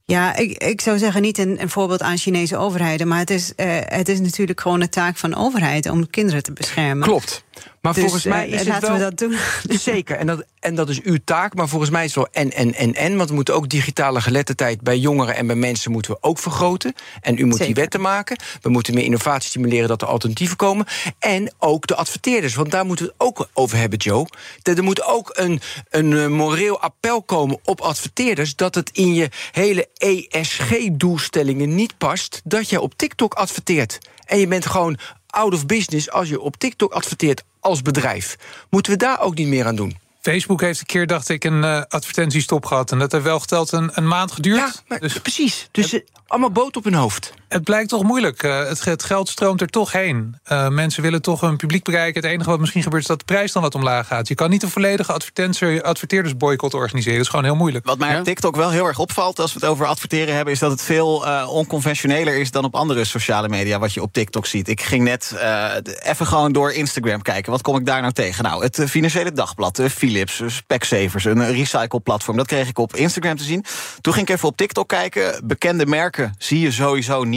Ja, ik, ik zou zeggen niet een, een voorbeeld aan Chinese overheden. Maar het is, eh, het is natuurlijk gewoon een taak van de overheid om kinderen te beschermen. Klopt. Maar Dus, volgens mij eh, is het laten wel... we dat doen. Zeker, en dat, en dat is uw taak. Maar volgens mij is het wel en, en, en, en. Want we moeten ook digitale geletterdheid bij jongeren en bij mensen moeten we ook vergroten. En u moet die wetten maken. We moeten meer innovatie stimuleren dat er alternatieven komen. En ook de adverteerders, want daar moeten we het ook over hebben, Joe. Er moet ook een, een eh, moreel appel komen op adverteerders... dat het in je hele ESG-doelstellingen niet past... dat je op TikTok adverteert. En je bent gewoon out of business als je op TikTok adverteert als bedrijf. Moeten we daar ook niet meer aan doen? Facebook heeft een keer, dacht ik, een eh, advertentiestop gehad. En dat heeft wel geteld een, een maand geduurd. Ja, maar dus precies. Dus eh, allemaal boot op hun hoofd. Het blijkt toch moeilijk. Eh, het, het geld stroomt er toch heen. Eh, mensen willen toch hun publiek bereiken. Het enige wat misschien gebeurt is dat de prijs dan wat omlaag gaat. Je kan niet een volledige advertentie- adverteerdersboycott organiseren. Dat is gewoon heel moeilijk. Wat mij Ja? op TikTok wel heel erg opvalt als we het over adverteren hebben, is dat het veel eh, onconventioneler is dan op andere sociale media wat je op TikTok ziet. Ik ging net eh, even gewoon door Instagram kijken. Wat kom ik daar nou tegen? Nou, het Financiële Dagblad, Philips, Specsavers, een eh, recycle-platform. Dat kreeg ik op Instagram te zien. Toen ging ik even op TikTok kijken. Bekende merken zie je sowieso niet.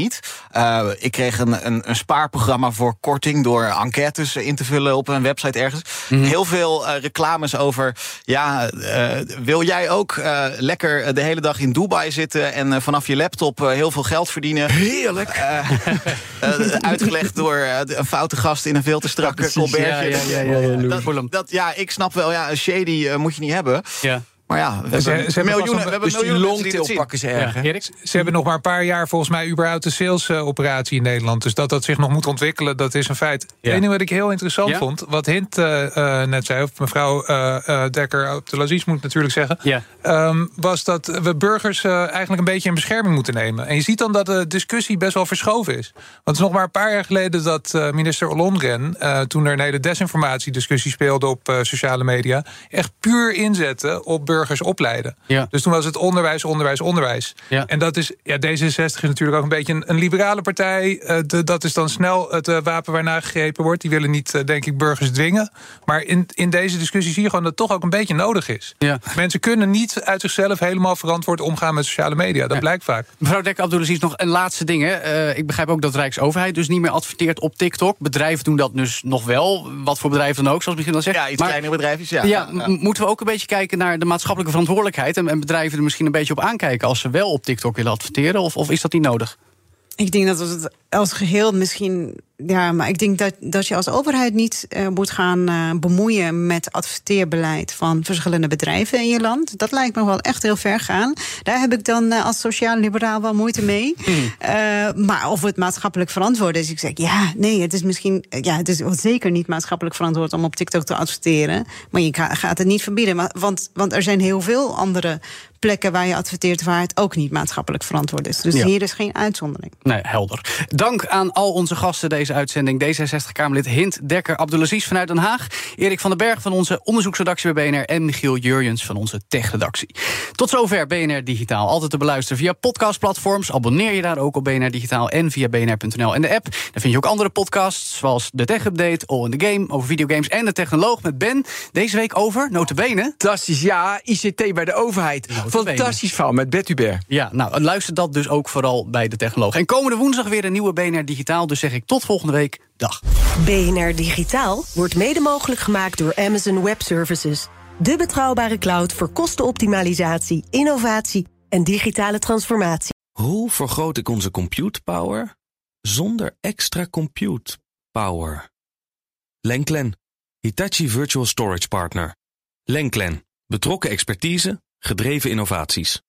Eh, ik kreeg een, een, een spaarprogramma voor korting door enquêtes in te vullen op een website ergens. Heel veel eh, reclames over. Ja, eh, wil jij ook lekker de hele dag in Dubai zitten en vanaf je laptop heel veel geld verdienen? Heerlijk. Uitgelegd door een foute gast in een veel te strak precies. colbertje. Ja, ja, ja, ja, ja. Dat, dat, ja, ik snap wel, ja, een shady moet je niet hebben. Ja. Maar ja, we Ze- hebben ze miljoenen, we een- hebben Dus die miljoenen mensen die longtail pakken ze erg. Ja? Ze hebben nog maar een paar jaar volgens mij überhaupt een salesoperatie in Nederland. Dus dat dat zich nog moet ontwikkelen, dat is een feit. Ja. Eén ding wat ik heel interessant Ja? vond, wat Hint eh, eh, net zei, of mevrouw eh eh, Dekker op de Laziz moet ik natuurlijk zeggen, Ja. ehm, was dat we burgers eh, eigenlijk een beetje in bescherming moeten nemen. En je ziet dan dat de discussie best wel verschoven is. Want het is nog maar een paar jaar geleden dat eh, minister Ollongren, eh, toen er een hele desinformatiediscussie speelde op eh, sociale media, echt puur inzette op burgers opleiden. Ja. Dus toen was het onderwijs, onderwijs, onderwijs. Ja. En dat is, ja, D66 is natuurlijk ook een beetje een, een liberale partij. Eh, de- dat is dan snel het eh, wapen waarna gegrepen wordt. Die willen niet, eh, denk ik, burgers dwingen. Maar in, in deze discussie zie je gewoon dat het toch ook een beetje nodig is. Ja. Mensen kunnen niet uit zichzelf helemaal verantwoord omgaan met sociale media. Dat Ja. blijkt vaak. Mevrouw Dek Abdulaziz, nog een laatste ding. hè. Eh, ik begrijp ook dat Rijksoverheid dus niet meer adverteert op TikTok. Bedrijven doen dat dus nog wel. Wat voor bedrijven dan ook, zoals misschien al zegt. Ja, iets Maar- kleinere bedrijfjes, ja. Ja, moeten we ook een beetje kijken naar de maatschappelijke verantwoordelijkheid... en, en bedrijven er misschien een beetje op aankijken... als ze wel op TikTok willen adverteren, of, of is dat niet nodig? Ik denk dat het als geheel misschien. Ja, maar ik denk dat, dat je als overheid niet eh, moet gaan eh, bemoeien met adverteerbeleid van verschillende bedrijven in je land. Dat lijkt me wel echt heel ver gaan. Daar heb ik dan eh, als sociaal-liberaal wel moeite mee. Eh, maar of het maatschappelijk verantwoord is, ik zeg ja, nee, het is misschien. Ja, het is zeker niet maatschappelijk verantwoord om op TikTok te adverteren. Maar je ga- gaat het niet verbieden. Maar, want, want er zijn heel veel andere plekken waar je adverteert waar het ook niet maatschappelijk verantwoord is. Dus Ja. hier is geen uitzondering. Nee, helder. Dank aan al onze gasten deze uitzending. D66-Kamerlid Hint Dekker Abdulaziz vanuit Den Haag. Erik van den Berg van onze onderzoeksredactie bij BNR... en Michiel Jurjens van onze techredactie. Tot zover BNR Digitaal. Altijd te beluisteren via podcastplatforms. Abonneer je daar ook op BNR Digitaal en via bnr.nl en de app. Daar vind je ook andere podcasts, zoals de Tech Update... All in the Game, over videogames en de technoloog met Ben. Deze week over, notabene... Fantastisch, ja, ICT bij de overheid. Notabene. Fantastisch verhaal met Bert Hubert. Ja, nou, luister dat dus ook vooral bij de technoloog. En komende woensdag weer een nieuwe BNR Digitaal. Dus zeg ik tot volgende week. Dag. BNR Digitaal wordt mede mogelijk gemaakt door Amazon Web Services. De betrouwbare cloud voor kostenoptimalisatie, innovatie en digitale transformatie. Hoe vergroot ik onze compute power zonder extra compute power? Lenklen, Hitachi Virtual Storage Partner. Lenklen, betrokken expertise, gedreven innovaties.